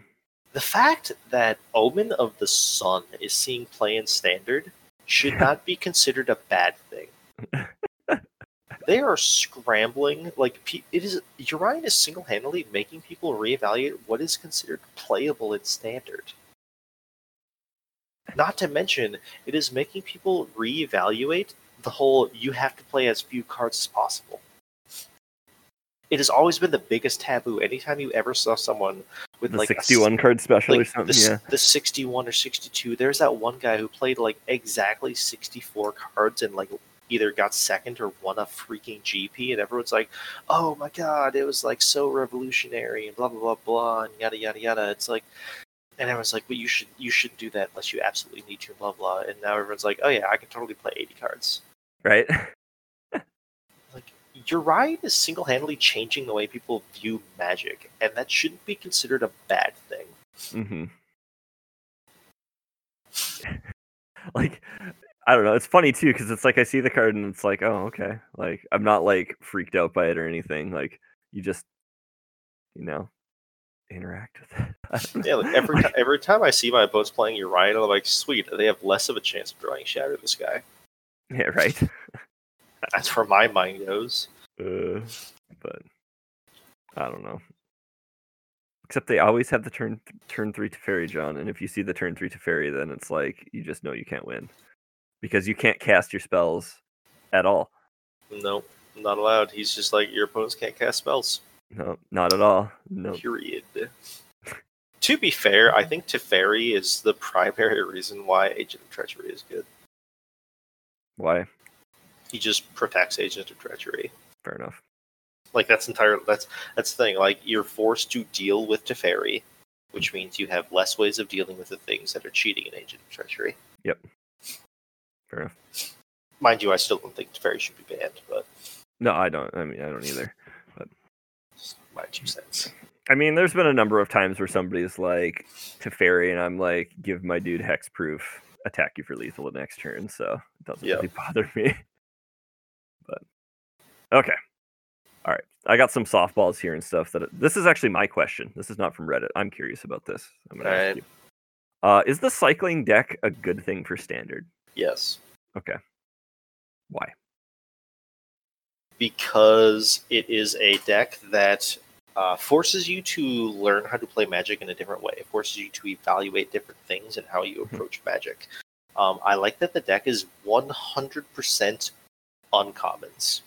Speaker 2: The fact that Omen of the Sun is seeing play in standard should not be considered a bad thing. they are scrambling like it is. Yorion is single-handedly making people reevaluate what is considered playable in standard. Not to mention, it is making people reevaluate the whole you have to play as few cards as possible. It has always been the biggest taboo. Anytime you ever saw someone with
Speaker 1: The
Speaker 2: like a s-
Speaker 1: 61 card special or something.
Speaker 2: the,
Speaker 1: yeah.
Speaker 2: the 61 or 62 there's that one guy who played like exactly 64 cards and like either got second or won a freaking gp and everyone's like oh my god it was like so revolutionary and blah blah blah blah and yada yada yada it's like and everyone's like well you should you should do that unless you absolutely need to blah blah and now everyone's like oh yeah i can totally play 80 cards
Speaker 1: Right?
Speaker 2: like Yorion is single-handedly changing the way people view magic and that shouldn't be considered a bad thing
Speaker 1: hmm like, I don't know. It's funny too because it's like I see the card and it's like, oh, okay. Like, I'm not like freaked out by it or anything. Like, you just, you know, interact with it. I don't know.
Speaker 2: Yeah, like every ti- every time I see my opponents playing Yorion, I'm like, sweet, they have less of a chance of drawing Shatter in the Sky.
Speaker 1: yeah, right.
Speaker 2: That's where my mind goes.
Speaker 1: Uh, but I don't know. Except they always have the turn turn three Teferi, John. And if you see the turn three Teferi, then it's like you just know you can't win because you can't cast your spells at all.
Speaker 2: Nope, not allowed. He's just like, your opponents can't cast spells.
Speaker 1: No, not at all. No.
Speaker 2: Period. To be fair, I think Teferi is the primary reason why Agent of Treachery is good.
Speaker 1: Why?
Speaker 2: He just protects Agent of Treachery.
Speaker 1: Fair enough.
Speaker 2: Like that's entire that's that's the thing. Like you're forced to deal with Teferi, which means you have less ways of dealing with the things that are cheating in Agent of Treachery. Yep.
Speaker 1: Fair enough.
Speaker 2: Mind you, I still don't think Teferi should be banned, but
Speaker 1: No, I don't. I mean, I don't either.
Speaker 2: But my two cents.
Speaker 1: I mean, there's been a number of times where somebody's like Teferi, and I'm like, give my dude hex proof, attack you for lethal the next turn, so it doesn't
Speaker 2: Yeah.
Speaker 1: really bother me. But okay, all right. I got some softballs here and stuff. That this is actually my question. This is not from Reddit. I'm curious about this. I'm gonna ask
Speaker 2: Alright.
Speaker 1: you. Uh, is the cycling deck a good thing for standard?
Speaker 2: Yes,
Speaker 1: Okay. Why?
Speaker 2: because it is a deck that uh, forces you to learn how to play Magic in a different way. It forces you to evaluate different things and how you
Speaker 1: Mhm.
Speaker 2: approach Magic. Um, I like that the deck is 100% uncommons.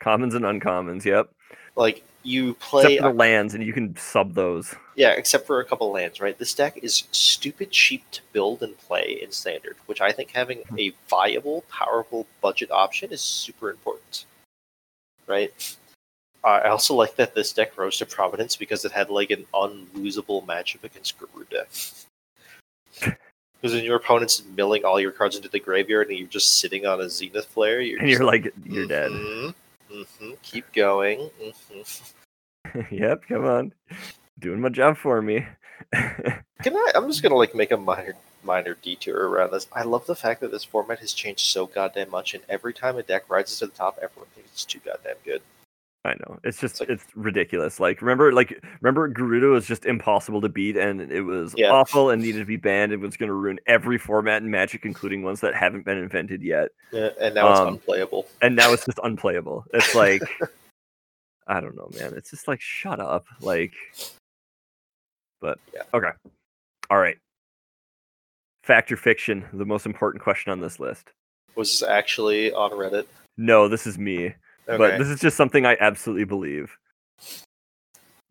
Speaker 1: Commons and uncommons. Yep.
Speaker 2: Like you play,
Speaker 1: Except for the lands, and you can sub those.
Speaker 2: yeah, except for a couple lands, right? This deck is stupid cheap to build and play in standard, which I think having a viable, powerful budget option is super important, right? I also like that this deck rose to prominence because it had like an unlosable matchup against Gyruda. Because when your opponent's milling all your cards into the graveyard and you're just sitting on a Zenith Flare, you're
Speaker 1: And you're like, you're dead.
Speaker 2: Mhm, mhm, keep going. mhm.
Speaker 1: yep. Come on. Doing my job for me.
Speaker 2: Can I? I'm just gonna like make a minor minor detour around this. I love the fact that this format has changed so goddamn much, and every time a deck rises to the top, everyone thinks it's too goddamn good.
Speaker 1: I know. It's just
Speaker 2: like-
Speaker 1: it's ridiculous. Like remember like remember Gyruda was just impossible to beat and it was
Speaker 2: Yeah.
Speaker 1: awful and needed to be banned. It was gonna ruin every format in Magic, including ones that haven't been invented yet.
Speaker 2: Yeah, and now it's
Speaker 1: Um,
Speaker 2: unplayable.
Speaker 1: And now it's just unplayable. It's like I don't know, man. It's just like shut up. Like but
Speaker 2: Yeah.
Speaker 1: okay. All right. Fact or fiction, the most important question on this list.
Speaker 2: Was this actually on Reddit?
Speaker 1: No, this is me.
Speaker 2: Okay.
Speaker 1: But this is just something I absolutely believe.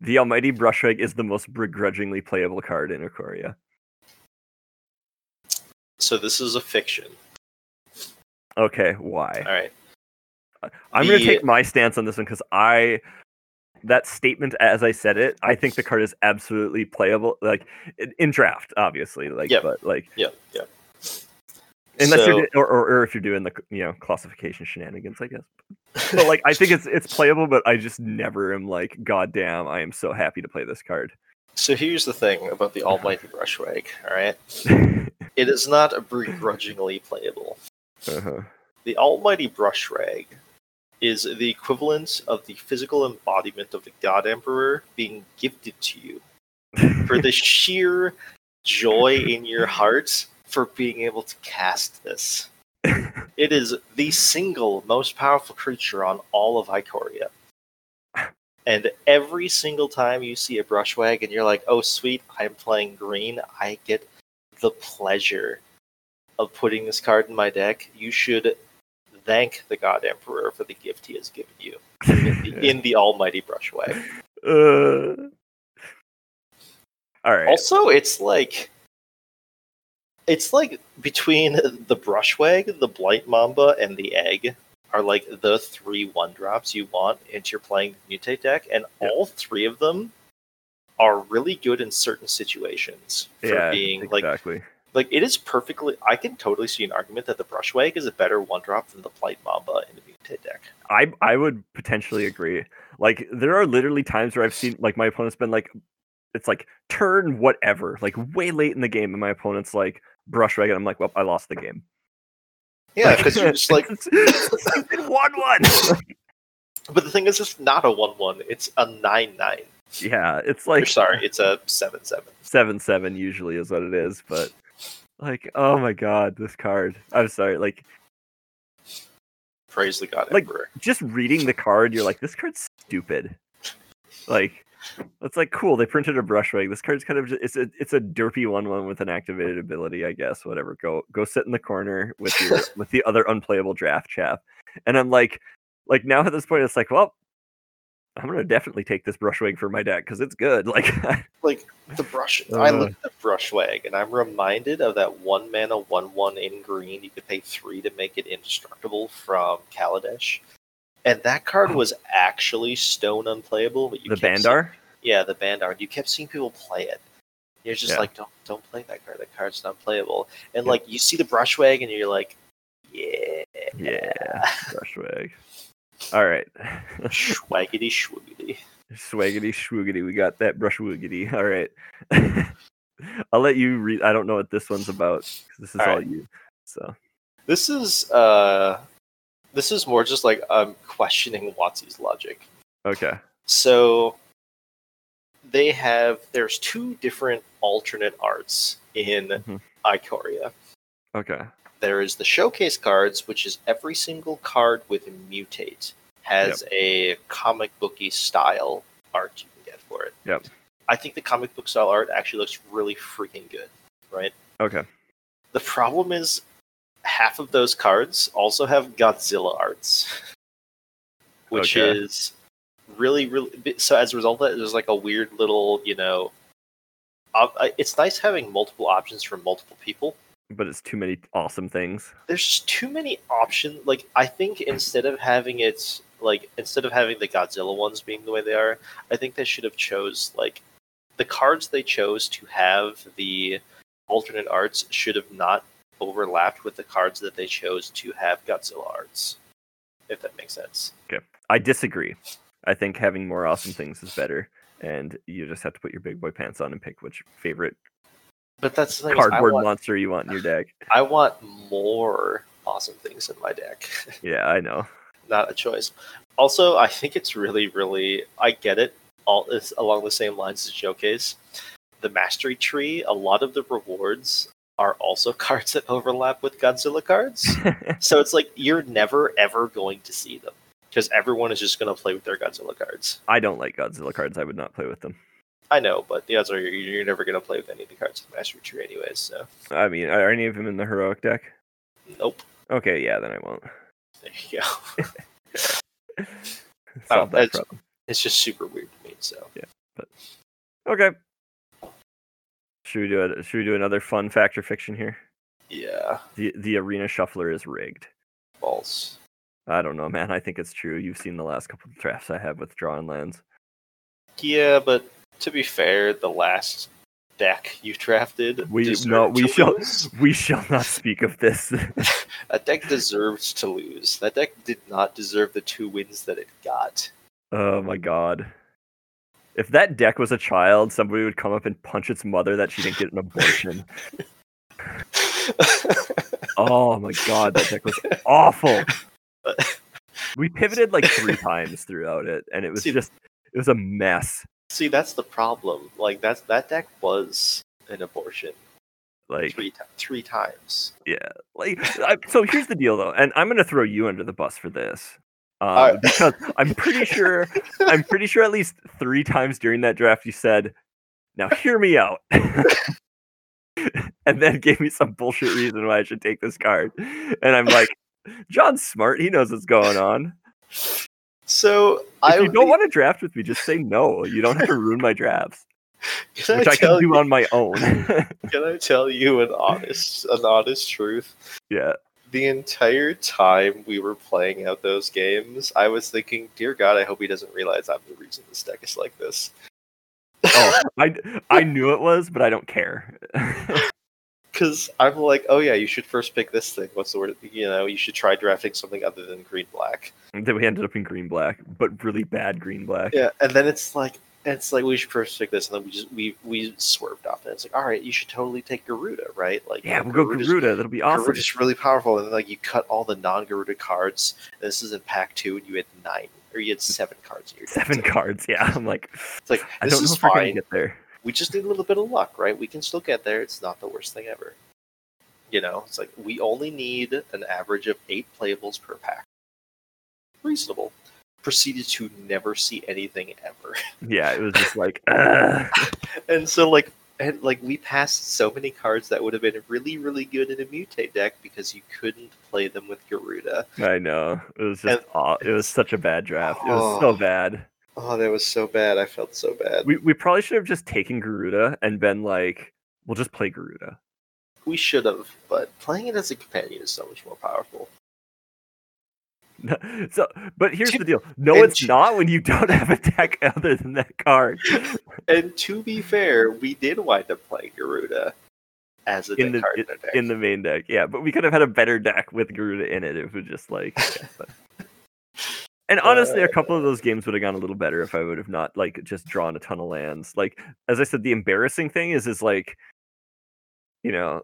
Speaker 1: The Almighty Brushwag is the most begrudgingly playable card in Ikoria.
Speaker 2: so this is a fiction.
Speaker 1: Okay, why?
Speaker 2: All right.
Speaker 1: I'm going to take my stance on this one because I that statement as I said it, I think the card is absolutely playable. Like in- draft, obviously. Like, but like
Speaker 2: Yep. Yep.
Speaker 1: Unless
Speaker 2: so,
Speaker 1: you're or, or or if you're doing the you know classification shenanigans, I guess. But like, I think it's it's playable, but I just never am like, God damn, I am so happy to play this card.
Speaker 2: so here's the thing about the Almighty Brushwag. All right. It is not begrudgingly playable.
Speaker 1: uh-huh.
Speaker 2: The Almighty Brushwag is the equivalent of the physical embodiment of the God Emperor being gifted to you for the sheer joy in your heart for being able to cast this. It is the single most powerful creature on all of Ikoria. And every single time you see a brushwag and you're like, oh, sweet, I'm playing green, I get the pleasure of putting this card in my deck. You should thank the God Emperor for the gift he has given you in the, in the Almighty Brushwag.
Speaker 1: Uh, all right.
Speaker 2: Also, it's like it's like between the brushwag, the blight mamba, and the egg are like the three one drops you want into your playing mutate deck, and
Speaker 1: Yep.
Speaker 2: all three of them are really good in certain situations for
Speaker 1: yeah,
Speaker 2: being like
Speaker 1: exactly.
Speaker 2: like it is perfectly I can totally see an argument that the brushwag is a better one drop than the blight mamba in the mutate deck.
Speaker 1: I I would potentially agree. Like there are literally times where I've seen like my opponent's been like it's like turn whatever, like way late in the game, and my opponent's like brushwag, and I'm like, well, I lost the game.
Speaker 2: Yeah, because you're just like
Speaker 1: one one.
Speaker 2: but the thing is it's not a one one, it's a nine nine.
Speaker 1: yeah, it's
Speaker 2: Or
Speaker 1: like
Speaker 2: sorry, it's a seven seven.
Speaker 1: seven seven usually is what it is, but like oh my god, this card. I'm sorry, like
Speaker 2: Praise the God
Speaker 1: Like-
Speaker 2: Emperor.
Speaker 1: just reading the card, you're like, this card's stupid. Like, it's like cool. They printed a brushwag. This card's kind of just, it's a it's a derpy one one with an activated ability, I guess. Whatever. Go go sit in the corner with your with the other unplayable draft chap. And I'm like, like now at this point, it's like, well, I'm gonna definitely take this brushwag for my deck because it's good. Like,
Speaker 2: Like the brush, I
Speaker 1: Uh.
Speaker 2: look at the brushwag, and I'm reminded of that one mana one one in green. You could pay three to make it indestructible from Kaladesh, and that card was actually stone unplayable. But you
Speaker 1: the Bandar.
Speaker 2: seeing- yeah, the Bandar. You kept seeing people play it. You're just
Speaker 1: Yeah.
Speaker 2: like, don't don't play that card. That card's not playable. And
Speaker 1: Yeah.
Speaker 2: like you see the brushwag, and you're like, yeah,
Speaker 1: Yeah, brushwag. All right.
Speaker 2: schwaggity schwoogity.
Speaker 1: Swaggity swoogity. We got that brush woogity. All right. I'll let you read. I don't know what this one's about. This is all,
Speaker 2: All right.
Speaker 1: you. So
Speaker 2: This is uh, this is more just like I'm questioning WotC's logic.
Speaker 1: okay.
Speaker 2: So they have there's two different alternate arts in
Speaker 1: Mhm.
Speaker 2: Ikoria.
Speaker 1: Okay.
Speaker 2: There is the showcase cards, which is every single card with mutate has a comic booky style art you can get for it.
Speaker 1: Yep.
Speaker 2: I think the comic book style art actually looks really freaking good, right?
Speaker 1: Okay.
Speaker 2: The problem is half of those cards also have Godzilla arts, which
Speaker 1: Okay.
Speaker 2: is really, really. So as a result of that, there's like a weird little, you know. Uh, it's nice having multiple options from multiple people.
Speaker 1: But it's too many awesome things.
Speaker 2: There's just too many options. Like I think instead of having it like instead of having the Godzilla ones being the way they are, I think they should have chose like the cards they chose to have the alternate arts should have not overlapped with the cards that they chose to have Godzilla arts. If that makes sense. Okay.
Speaker 1: I disagree. I think having more awesome things is better, and you just have to put your big boy pants on and pick which favorite
Speaker 2: But that's the thing.
Speaker 1: cardboard
Speaker 2: want,
Speaker 1: monster you want in your deck.
Speaker 2: I want more awesome things in my deck.
Speaker 1: Yeah, I know.
Speaker 2: not a choice. Also, I think it's really, really. I get it. All is along the same lines as Showcase. The Mastery Tree. A lot of the rewards are also cards that overlap with Godzilla cards. so it's like you're never ever going to see them because everyone is just going to play with their Godzilla cards.
Speaker 1: I don't like Godzilla cards. I would not play with them.
Speaker 2: I know, but the odds are you're, you're never going to play with any of the cards in the Mastery Tree, anyways. So
Speaker 1: I mean, are any of them in the heroic deck?
Speaker 2: nope.
Speaker 1: Okay, yeah, then I won't.
Speaker 2: There you go.
Speaker 1: Solve oh, that
Speaker 2: that's-
Speaker 1: problem.
Speaker 2: It's just super weird to me. So yeah, but
Speaker 1: Okay. Should we do a, Should we do another fun fact or fiction here?
Speaker 2: yeah,
Speaker 1: The the arena shuffler is rigged.
Speaker 2: false.
Speaker 1: I don't know, man. I think it's true. You've seen the last couple of drafts I have with drawing lands.
Speaker 2: Yeah, but to be fair, the last deck you drafted,
Speaker 1: We- no, we shall-
Speaker 2: lose.
Speaker 1: We shall not speak of this.
Speaker 2: That deck deserved to lose. That deck did not deserve the two wins that it got.
Speaker 1: oh my god. If that deck was a child, somebody would come up and punch its mother that she didn't get an abortion. oh my god, that deck was awful. We pivoted like three times throughout it, and it was
Speaker 2: See-
Speaker 1: just it was a mess.
Speaker 2: See, that's the problem. Like that's that deck was an abortion
Speaker 1: Like
Speaker 2: three three times.
Speaker 1: Yeah, like I, so. Here's the deal, though, and I'm gonna throw you under the bus for this, um, because I'm pretty sure, I'm pretty sure at least three times during that draft you said, "Now hear me out," and then gave me some bullshit reason why I should take this card, and I'm like, "John's smart. He knows what's going on.
Speaker 2: So
Speaker 1: If
Speaker 2: I
Speaker 1: you don't want to draft with me, just say no. You don't have to ruin my drafts,
Speaker 2: can
Speaker 1: which
Speaker 2: I
Speaker 1: I can
Speaker 2: tell
Speaker 1: do
Speaker 2: you,
Speaker 1: on my own."
Speaker 2: can I tell you an honest an honest truth?
Speaker 1: yeah,
Speaker 2: The entire time we were playing out those games, I was thinking, "Dear God, I hope he doesn't realize I'm the reason this deck is like this."
Speaker 1: oh, I I knew it was, but I don't care.
Speaker 2: Because I'm like, oh yeah, you should first pick this thing. What's the word? You know, you should try drafting something other than green black.
Speaker 1: then we ended up in green black, but really bad green black.
Speaker 2: Yeah, and then it's like, it's like we should first pick this, and then we just we we swerved off, and it's like, all right, you should totally take Gyruda, right? Like,
Speaker 1: Yeah, we'll go Gyruda. That'll be awesome.
Speaker 2: Gyruda's really powerful, and then like you cut all the non-Gyruda cards. And this is in pack two, and you had nine, or you had mm. seven cards in your.
Speaker 1: Seven
Speaker 2: like-
Speaker 1: cards. Yeah, I'm like,
Speaker 2: It's like
Speaker 1: I
Speaker 2: this
Speaker 1: don't know
Speaker 2: is fine.
Speaker 1: get there.
Speaker 2: we just need a little bit of luck, right? We can still get there. It's not the worst thing ever. You know, it's like we only need an average of eight playables per pack. Reasonable. Proceeded to never see anything ever.
Speaker 1: Yeah, it was just like,
Speaker 2: and so like and like we passed so many cards that would have been really, really good in a mutate deck because you couldn't play them with Gyruda.
Speaker 1: I know. It was just,
Speaker 2: And-
Speaker 1: aw- it was such a bad draft. It was so
Speaker 2: Oh.
Speaker 1: bad.
Speaker 2: Oh, that was so bad. I felt so bad.
Speaker 1: We we probably should have just taken Gyruda and been like, we'll just play Gyruda.
Speaker 2: We should have, but playing it as a companion is so much more powerful.
Speaker 1: so, but here's the deal. No,
Speaker 2: and
Speaker 1: it's
Speaker 2: to-
Speaker 1: not when you don't have a deck other than that card.
Speaker 2: And to be fair, we did wind up playing Gyruda as a
Speaker 1: In
Speaker 2: deck
Speaker 1: the-
Speaker 2: card in deck.
Speaker 1: in the main deck. Yeah, but we could have had a better deck with Gyruda in it. It was just like. yeah, but- And honestly, a couple of uh, those games would have gone a little better if I would have not like just drawn a ton of lands. Like as I said, the embarrassing thing is is like, you know,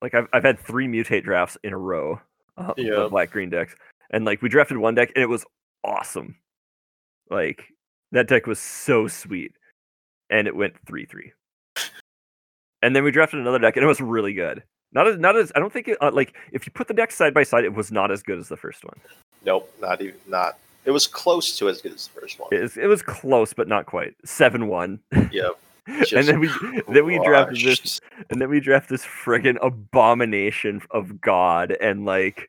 Speaker 1: like I've I've had three mutate drafts in a row uh,
Speaker 2: Yeah.
Speaker 1: of black green decks, and like we drafted one deck and it was awesome. Like that deck was so sweet, and it went three three. And then we drafted another deck and it was really good. Not as not as I don't think it uh, like if you put the decks side by side, it was not as good as the first one.
Speaker 2: Nope, not even not. It was close to as good as the first one.
Speaker 1: It was, it was close, but not quite. Seven one.
Speaker 2: Yep.
Speaker 1: And then we then we drafted this and then we draft this friggin' abomination of God, and like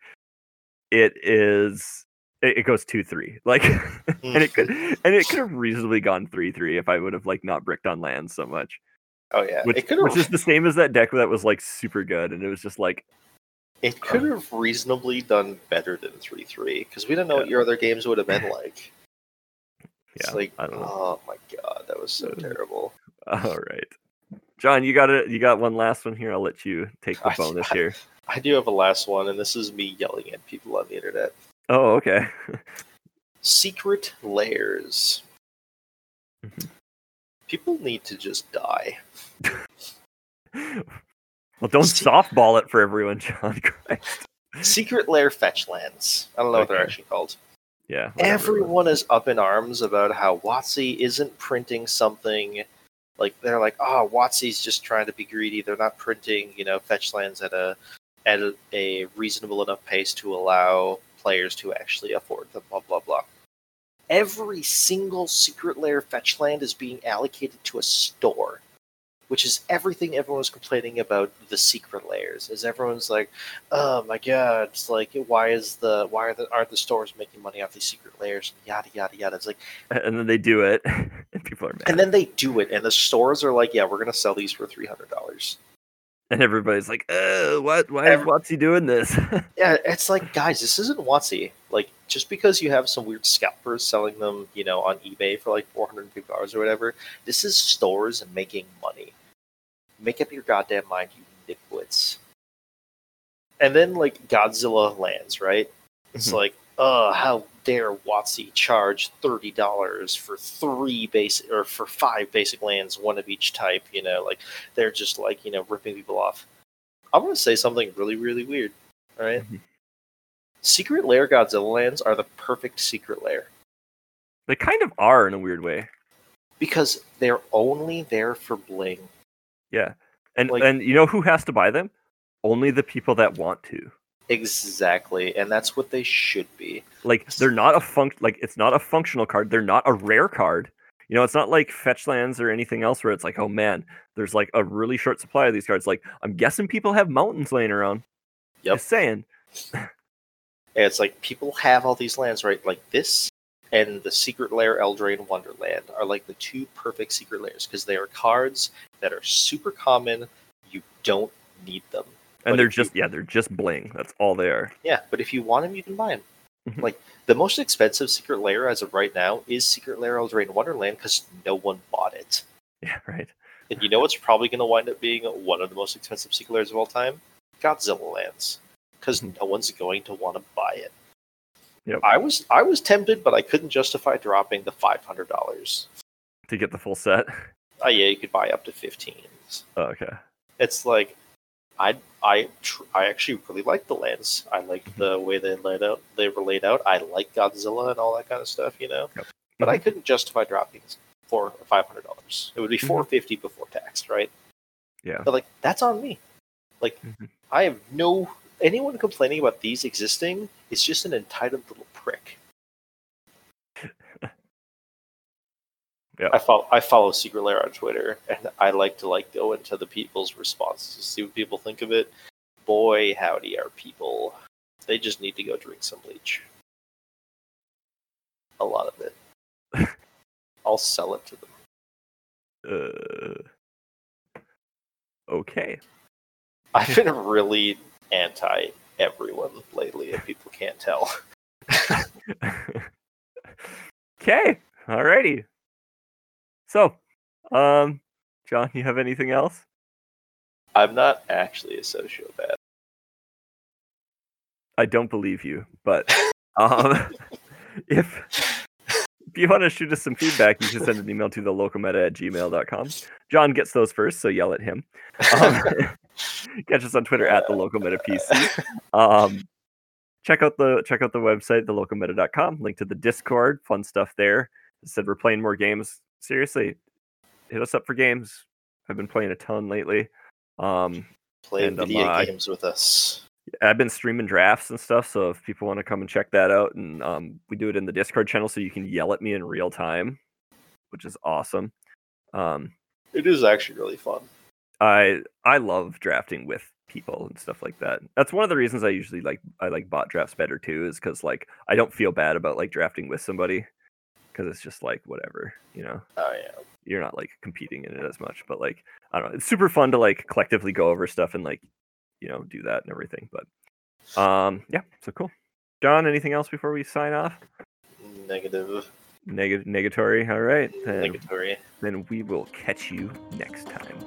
Speaker 1: it is it, it goes two three. Like and it could mm-hmm. and it could have reasonably gone three three if I would have like not bricked on land so much.
Speaker 2: Oh yeah,
Speaker 1: Which,
Speaker 2: it
Speaker 1: which is the same as that deck that was like super good, and it was just like
Speaker 2: it um could have reasonably done better than three three because we don't know what your other games would have been like. It's
Speaker 1: Yeah,
Speaker 2: like
Speaker 1: I don't know.
Speaker 2: oh my god, that was so
Speaker 1: Uh,
Speaker 2: terrible.
Speaker 1: all right. John, you got it. You got one last one here. I'll let you take the bonus
Speaker 2: I-
Speaker 1: here.
Speaker 2: I do have a last one, and this is me yelling at people on the internet.
Speaker 1: Oh, okay.
Speaker 2: Secret Lairs.
Speaker 1: Mhm.
Speaker 2: People need to just die.
Speaker 1: well, don't
Speaker 2: See-
Speaker 1: softball it for everyone, John. Christ.
Speaker 2: Secret Lair fetch lands. I don't know what they're actually called.
Speaker 1: Yeah. whatever.
Speaker 2: Everyone is up in arms about how WotC isn't printing something. Like they're like, ah, oh, WotC's just trying to be greedy. They're not printing, you know, fetch lands at a at a, a reasonable enough pace to allow players to actually afford them. Blah blah blah. Every single secret lair fetch land is being allocated to a store, which is everything everyone was complaining about the secret lairs. Is everyone's like, oh my god, it's like why is the why are the aren't the stores making money off these secret lairs and yada yada yada. It's like
Speaker 1: And then they do it, and people are mad.
Speaker 2: and then they do it and the stores are like, yeah, we're gonna sell these for three hundred dollars.
Speaker 1: And everybody's like, "Uh, what? Why
Speaker 2: Every-
Speaker 1: is WotC doing this?"
Speaker 2: Yeah, it's like guys, this isn't WotC. Just because you have some weird scalpers selling them, you know, on eBay for like four hundred and fifty dollars or whatever, this is stores and making money. Make up your goddamn mind, you nitwits. And then like Godzilla lands, right? It's
Speaker 1: Mhm.
Speaker 2: like, uh, how dare WotC charge thirty dollars for three basic or for five basic lands, one of each type, you know, like they're just like, you know, ripping people off. I'm gonna say something really, really weird. All right?
Speaker 1: Mhm.
Speaker 2: Secret lair Godzilla lands are the perfect secret lair
Speaker 1: they kind of are in a weird way.
Speaker 2: because they're only there for bling.
Speaker 1: Yeah. And
Speaker 2: Like-
Speaker 1: and you know who has to buy them? Only the people that want to.
Speaker 2: Exactly, and that's what they should be.
Speaker 1: Like they're not a func like it's not a functional card. They're not a rare card. You know, it's not like fetch lands or anything else where it's like, oh man, there's like a really short supply of these cards. Like I'm guessing people have mountains laying around.
Speaker 2: Yep.
Speaker 1: Just saying.
Speaker 2: And it's like people have all these lands, right? Like this and the Secret Lair Eldraine Wonderland are like the two perfect secret lairs because they are cards that are super common. You don't need them.
Speaker 1: And
Speaker 2: But
Speaker 1: they're
Speaker 2: if you-
Speaker 1: just yeah, they're just bling. That's all they are.
Speaker 2: Yeah, but if you want them, you can buy them.
Speaker 1: Mhm.
Speaker 2: Like the most expensive Secret Lair as of right now is Secret Lair Eldraine Wonderland because no one bought it.
Speaker 1: Yeah, right.
Speaker 2: And you know what's probably going to wind up being one of the most expensive Secret Lairs of all time? Godzilla lands, because no one's going to want to buy it.
Speaker 1: Yep.
Speaker 2: I was I was tempted, but I couldn't justify dropping the five hundred dollars.
Speaker 1: To get the full set.
Speaker 2: Oh yeah, you could buy up to fifteen.
Speaker 1: Oh, okay.
Speaker 2: It's like I I tr- I actually really like the lands. I like
Speaker 1: Mm-hmm.
Speaker 2: the way they laid out. They were laid out. I like Godzilla and all that kind of stuff, you know.
Speaker 1: Yep.
Speaker 2: But I couldn't justify dropping for five hundred dollars. It would be
Speaker 1: Mhm.
Speaker 2: four fifty before tax, right?
Speaker 1: Yeah.
Speaker 2: But like that's on me. Like
Speaker 1: Mhm.
Speaker 2: I have no anyone complaining about these existing is just an entitled little prick.
Speaker 1: Yeah.
Speaker 2: I follow I follow Secret Lair on Twitter and I like to like go into the people's responses to see what people think of it. Boy, howdy are people. They just need to go drink some bleach. A lot of it. I'll sell it to them.
Speaker 1: Uh, okay.
Speaker 2: I've been really anti everyone lately, if people can't tell.
Speaker 1: okay. Alrighty. So, um, John, you have anything else?
Speaker 2: I'm not actually a sociopath.
Speaker 1: I don't believe you, but um, if if you want to shoot us some feedback, you can send an email to the localmeta at gmail.com. John gets those first, so yell at him. Um, catch us on Twitter at the localmeta PC. Um, check out the check out the website, thelocalmeta.com. Link to the Discord, fun stuff there. I said we're playing more games. Seriously, hit us up for games. I've been playing a ton lately. Um,
Speaker 2: Play
Speaker 1: And,
Speaker 2: video
Speaker 1: I-
Speaker 2: games with us.
Speaker 1: I've been streaming drafts and stuff, so if people want to come and check that out, and um, we do it in the Discord channel, so you can yell at me in real time, which is awesome. Um,
Speaker 2: It is actually really fun.
Speaker 1: I I love drafting with people and stuff like that. That's one of the reasons I usually like I like bot drafts better too, is because like I don't feel bad about like drafting with somebody because it's just like whatever, you know.
Speaker 2: Oh yeah.
Speaker 1: You're not like competing in it as much, but like I don't know, it's super fun to like collectively go over stuff and like you know do that and everything. But um yeah, so cool. John, anything else before we sign off?
Speaker 2: Negative.
Speaker 1: Negative negatory. All right. Then,
Speaker 2: Negatory.
Speaker 1: then we will catch you next time.